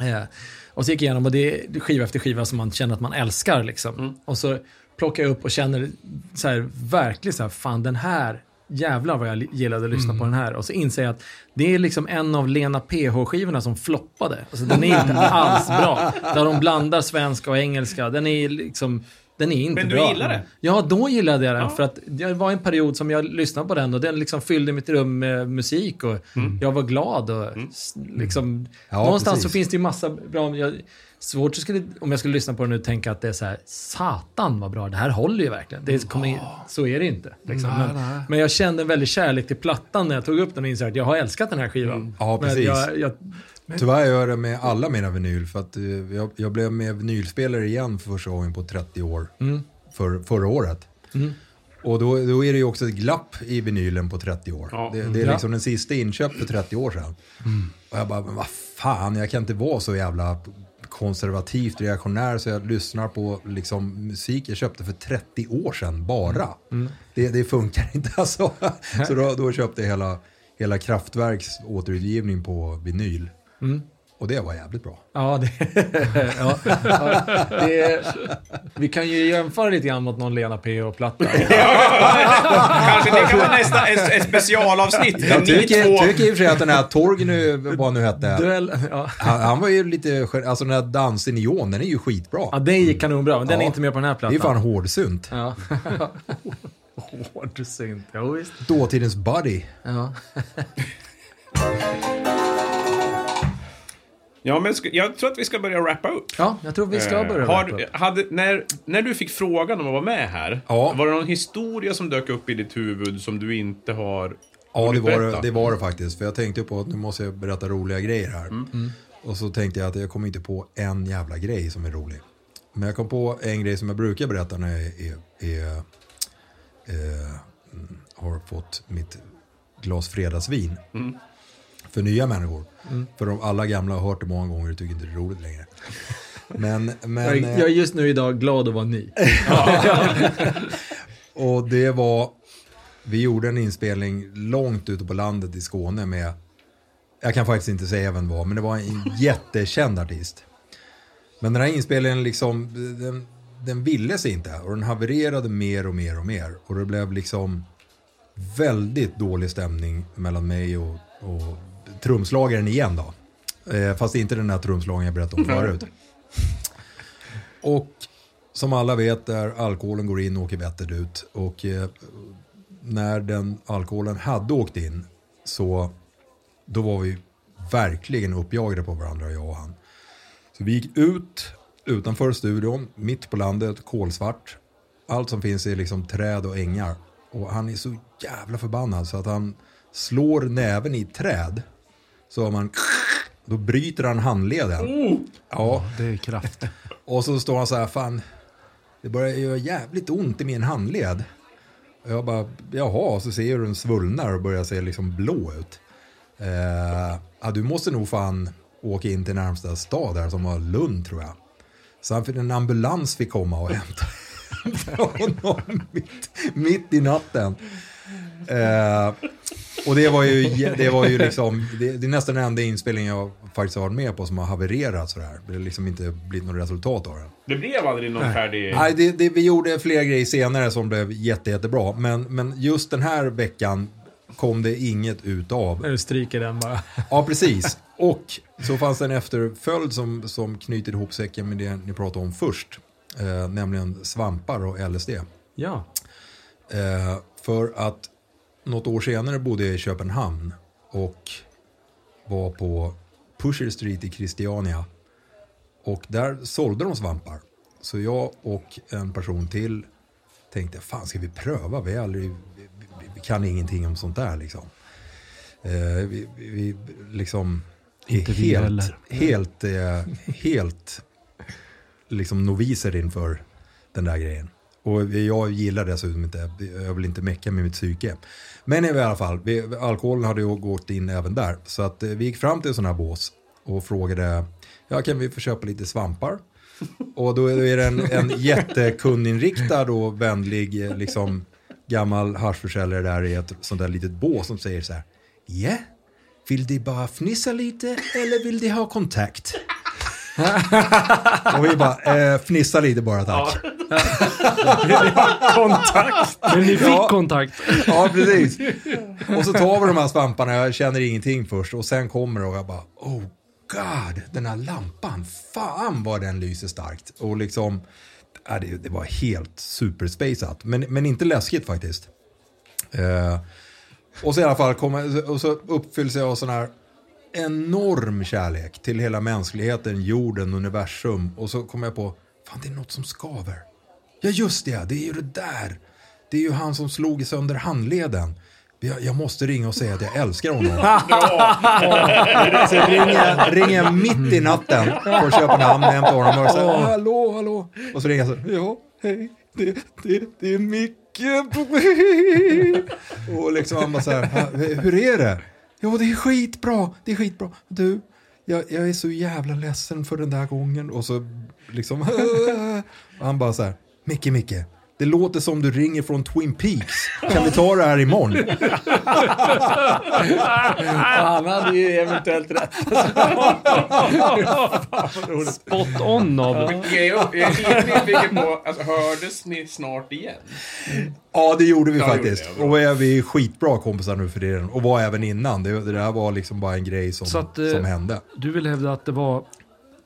Eh, och så gick jag igenom och det är skiva efter skiva som man känner att man älskar. Liksom. Och så plockar jag upp och känner så här, verkligen så här, fan den här, jävlar vad jag gillade att lyssna på den här. Och så inser jag att det är liksom en av Lena PH-skivorna som floppade. Alltså den är inte *laughs* alls bra. Där de blandar svenska och engelska. Den är liksom, den är inte Men du bra. gillar den? Ja, då gillade jag den. För att det var en period som jag lyssnade på den och den liksom fyllde mitt rum med musik och jag var glad. Och s- liksom, Ja, någonstans precis. så finns det ju massa bra... Jag, svårt skulle, om jag skulle lyssna på den nu tänka att det är så här, satan vad bra, det här håller ju verkligen. Det kommer, Så är det inte. Liksom. Nej, men, nej. men jag kände en väldig kärlek till plattan när jag tog upp den och insåg att jag har älskat den här skivan. Ja, Men precis. Jag, jag, Tyvärr gör jag det med alla mina vinyl. För att eh, jag, jag blev med vinylspelare igen för första gången på 30 år. Mm. För, förra året. Och då, då är det ju också ett glapp i vinylen på 30 år. Ja. Det, det är Ja. liksom den sista inköpt för 30 år sedan. Och jag bara, men vad fan, jag kan inte vara så jävla konservativt reaktionär så jag lyssnar på liksom, musik jag köpte för 30 år sedan bara. Det, det funkar inte *laughs* alltså. Så då, då köpte jag hela, hela Kraftwerks återutgivning på vinyl. Och det var jävligt bra. Ja, det, *laughs* ja, ja, det, vi kan ju jämföra lite grann mot någon Lena PH-platta. *laughs* Kanske det kan vara nästa ett, ett specialavsnitt. Jag tycker, tycker i och för sig att den här Torgny, vad nu hette, Duell, ja. han, han var ju lite, alltså den här Dans i neon, den är ju skitbra. ja, den gick kanonbra, men den är inte med på den här Det är plattan. fan hårdsynt. Ja. *laughs* Hård synt, ja, visst. Dåtidens buddy. Ja. Ja, men jag tror att vi ska börja wrappa upp. ja, jag tror vi ska Eh, börja. har, wrap up. hade, när, när du fick frågan om att vara med här, Ja. var det någon historia som dök upp i ditt huvud som du inte har Ja, det var det, det var det faktiskt. För jag tänkte på att nu måste jag berätta roliga grejer här. Och så tänkte jag att jag kommer inte på en jävla grej som är rolig. Men jag kom på en grej som jag brukar berätta när jag är, är, eh, mm, har fått mitt glas fredagsvin. För nya människor. För de alla gamla har hört det många gånger och tycker inte det är roligt längre. *laughs* Men, men, Jag, eh, jag är just nu idag glad att vara ny. *laughs* *laughs* Och det var, vi gjorde en inspelning långt ute på landet i Skåne med, jag kan faktiskt inte säga vem det var, men det var en jättekänd artist. Men den här inspelningen liksom, den, den ville sig inte och den havererade mer och mer och mer. Och det blev liksom väldigt dålig stämning mellan mig och, och trumslagaren igen då. Eh, fast inte den här trumslagaren jag berättade om förut. Och som alla vet där alkoholen går in åker vettet ut. Och eh, när den alkoholen hade åkt in så då var vi verkligen uppjagade på varandra, jag och han. Så vi gick ut utanför studion, mitt på landet, kolsvart. Allt som finns är liksom träd och ängar. Och han är så jävla förbannad så att han slår näven i träd. Så har man, då bryter han handleden. Ja, Det är kraft. och så står han så här, fan, det börjar göra jävligt ont i min handled. Och jag bara, jaha, så ser jag hur den svullnar och börjar se liksom blå ut. Eh, ja, du måste nog fan åka in till närmsta stad där som var Lund tror jag. Så han fick en ambulans fick komma och hämta *laughs* honom mitt, mitt i natten. Eh, och det var ju, det var ju liksom, det, det är nästan den enda inspelningen jag faktiskt har varit med på som har havererat sådär. Det har liksom inte blivit något resultat av den. Det blev aldrig någon färdig... Nej, det, det, vi gjorde flera grejer senare som blev jätte, jättebra. Men, men just den här veckan kom det inget utav. När du stryker den bara. Ja, precis. *laughs* Och så fanns det en efterföljd som, som knyter ihop säcken med det ni pratade om först. Eh, nämligen svampar och LSD. Ja. Eh, för att något år senare bodde jag i Köpenhamn och var på Pusher Street i Christiania. Och där sålde de svampar. Så jag och en person till tänkte, fan ska vi pröva? Vi, aldrig, vi, vi, kan ingenting om sånt där liksom. Eh, vi, vi, liksom är Inte helt, helt, eh, helt liksom noviser inför den där grejen. Och jag gillar dessutom inte, jag vill inte mecka med mitt psyke. Men i alla fall, vi, alkoholen hade ju gått in även där. Så att eh, vi gick fram till en sån här bås och frågade, ja kan vi få köpa lite svampar? *laughs* Och då är det en, en jättekundinriktad och vänlig eh, liksom, gammal haschförsäljare där i ett sånt där litet bås som säger så här, ja, vill de bara fnissa lite eller vill de ha kontakt? *laughs* och vi bara, eh, fnissa lite bara tack. *laughs* Men ni fick Ja. kontakt. Ja, precis. Och så tar vi de här svamparna, jag känner ingenting först. Och sen kommer det och jag bara, oh god, den här lampan, fan vad den lyser starkt. Och liksom, ja, det, det var helt superspejsat. Men, men inte läskigt faktiskt. Eh, och så i alla fall, kommer, och så uppfylls jag av sån här enorm kärlek till hela mänskligheten, jorden, universum. Och så kommer jag på, fan det är något som skaver. Ja just det, det är ju det där. Det är ju han som slog sönder handleden. Jag, jag måste ringa och säga att jag älskar honom. *laughs* Så ringer jag, ringer jag mitt i natten på Köpenhamn och hämtar honom och säger hallå, hallå. Och så ringer jag så ja, hej, det, det, det är Micke. *laughs* Och liksom han bara så här, "Ha, hur är det? Ja, det är skitbra, det är skitbra. Du, jag, jag är så jävla ledsen för den där gången. Och så liksom, *laughs* och han bara så här, Micke, Micke. Det låter som du ringer från Twin Peaks. Kan vi ta det här imorgon? *laughs* Han hade ju eventuellt rätt. Spot on av. Jag är, jag är lite nyfiken på, alltså, hördes ni snart igen? Ja, det gjorde vi Ja, faktiskt. gjorde och är, vi är skitbra kompisar nu för det. Och var även innan. Det, det där var liksom bara en grej som, att, eh, som hände. Du vill hävda att det var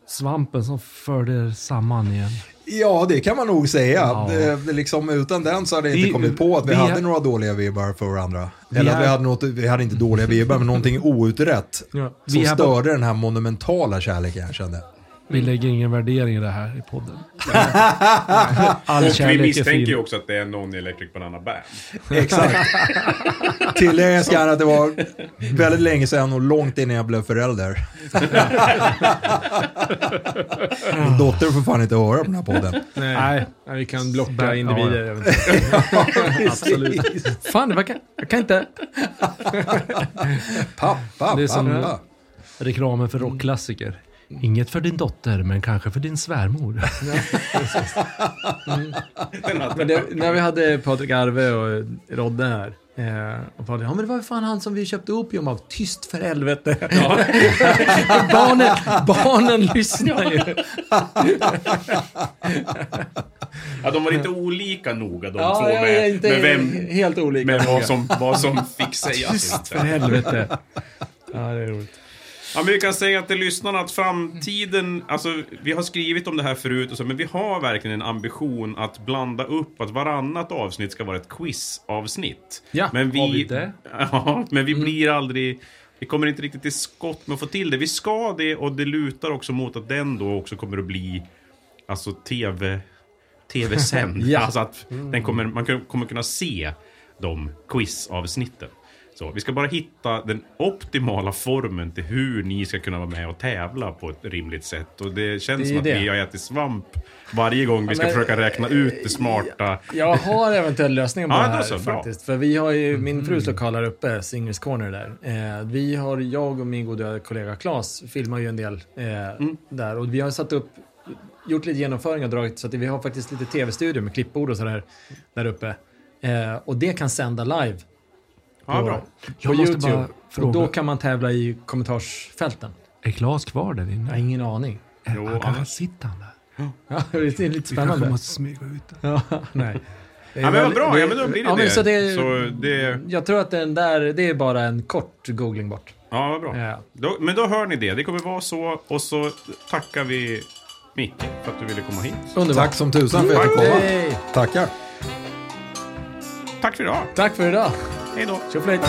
svampen som förde er samman igen? Ja, det kan man nog säga. Ja. Det, liksom, utan den så hade jag Vi- inte kommit på att vi, vi hade har- några dåliga vibbar för varandra. Vi Eller att vi hade, något, vi hade inte dåliga vibbar, men någonting outrett. Ja. Som störde den här monumentala kärleken jag kände. Vi lägger ingen värdering i det här i podden. *laughs* All Och vi misstänker ju också att det är någon i Electric Banana Band. Exakt. *laughs* Tilläggas ska att det var väldigt länge sedan och långt innan jag blev förälder. *laughs* Min dotter får fan inte höra på den här podden. Nej, nej, vi kan blocka individer. ja. Absolut. Fan, jag kan, jag kan inte. Pappa, Det är som- pappa. Reklamen för rockklassiker. Inget för din dotter, men kanske för din svärmor. Men det, när vi hade Patrik Arve och Rodde här. Eh, och Patrik, ja men det var ju fan han som vi köpte opium av. Tyst för helvete. *laughs* barnen, barnen lyssnar ju. Ja, de var lite olika noga de Ja, två är med, inte med, vem, helt olika. med vad, som, vad som fick sägas. Tyst för helvete. Ja, det är roligt. Ja, men vi kan säga till lyssnarna att framtiden, alltså vi har skrivit om det här förut och så, men vi har verkligen en ambition att blanda upp att varannat avsnitt ska vara ett quizavsnitt. Ja, men vi, har vi det? *laughs* Ja, men vi blir aldrig, vi kommer inte riktigt till skott med att få till det. Vi ska det och det lutar också mot att den då också kommer att bli, alltså tv, tv-sänd. *laughs* Ja. Alltså att den kommer, man kommer kunna se de quizavsnitten. Så, vi ska bara hitta den optimala formen till hur ni ska kunna vara med och tävla på ett rimligt sätt. Och det känns Det som att det. vi har ätit svamp varje gång vi ska men- försöka räkna ut det smarta. Jag har eventuell lösning på Ja, det här så, bra. faktiskt. För vi har ju min frus lokal här uppe, Singers Corner där. Eh, vi har, jag och min goda kollega Claes filmar ju en del eh, där. Och vi har satt upp, gjort lite genomföring och dragit så att vi har faktiskt lite tv-studio med klippbord och sådär där uppe. Eh, och det kan sända live Ja, bra. på Jag måste YouTube. bara fråga. Och då kan man tävla i kommentarsfälten. Är Klas kvar där Jag inne? har ingen aning. Jo, han kanske annars- sitter han där. Ja, det är lite Vi spännande. måste smyga ut. Ja, nej. Ja, men vad bra, det- ja men då blir det ja, det. Så det, Så det Jag tror att den där, det är bara en kort googling bort. ja, vad bra. Ja. Då, men då hör ni det. Det kommer vara så. Och så tackar vi Micke för att du ville komma hit. Underbart. Tack som tusan för att jag fick komma. Tackar. Tack för idag. Tack för idag. Hej då. Tjoflöjt.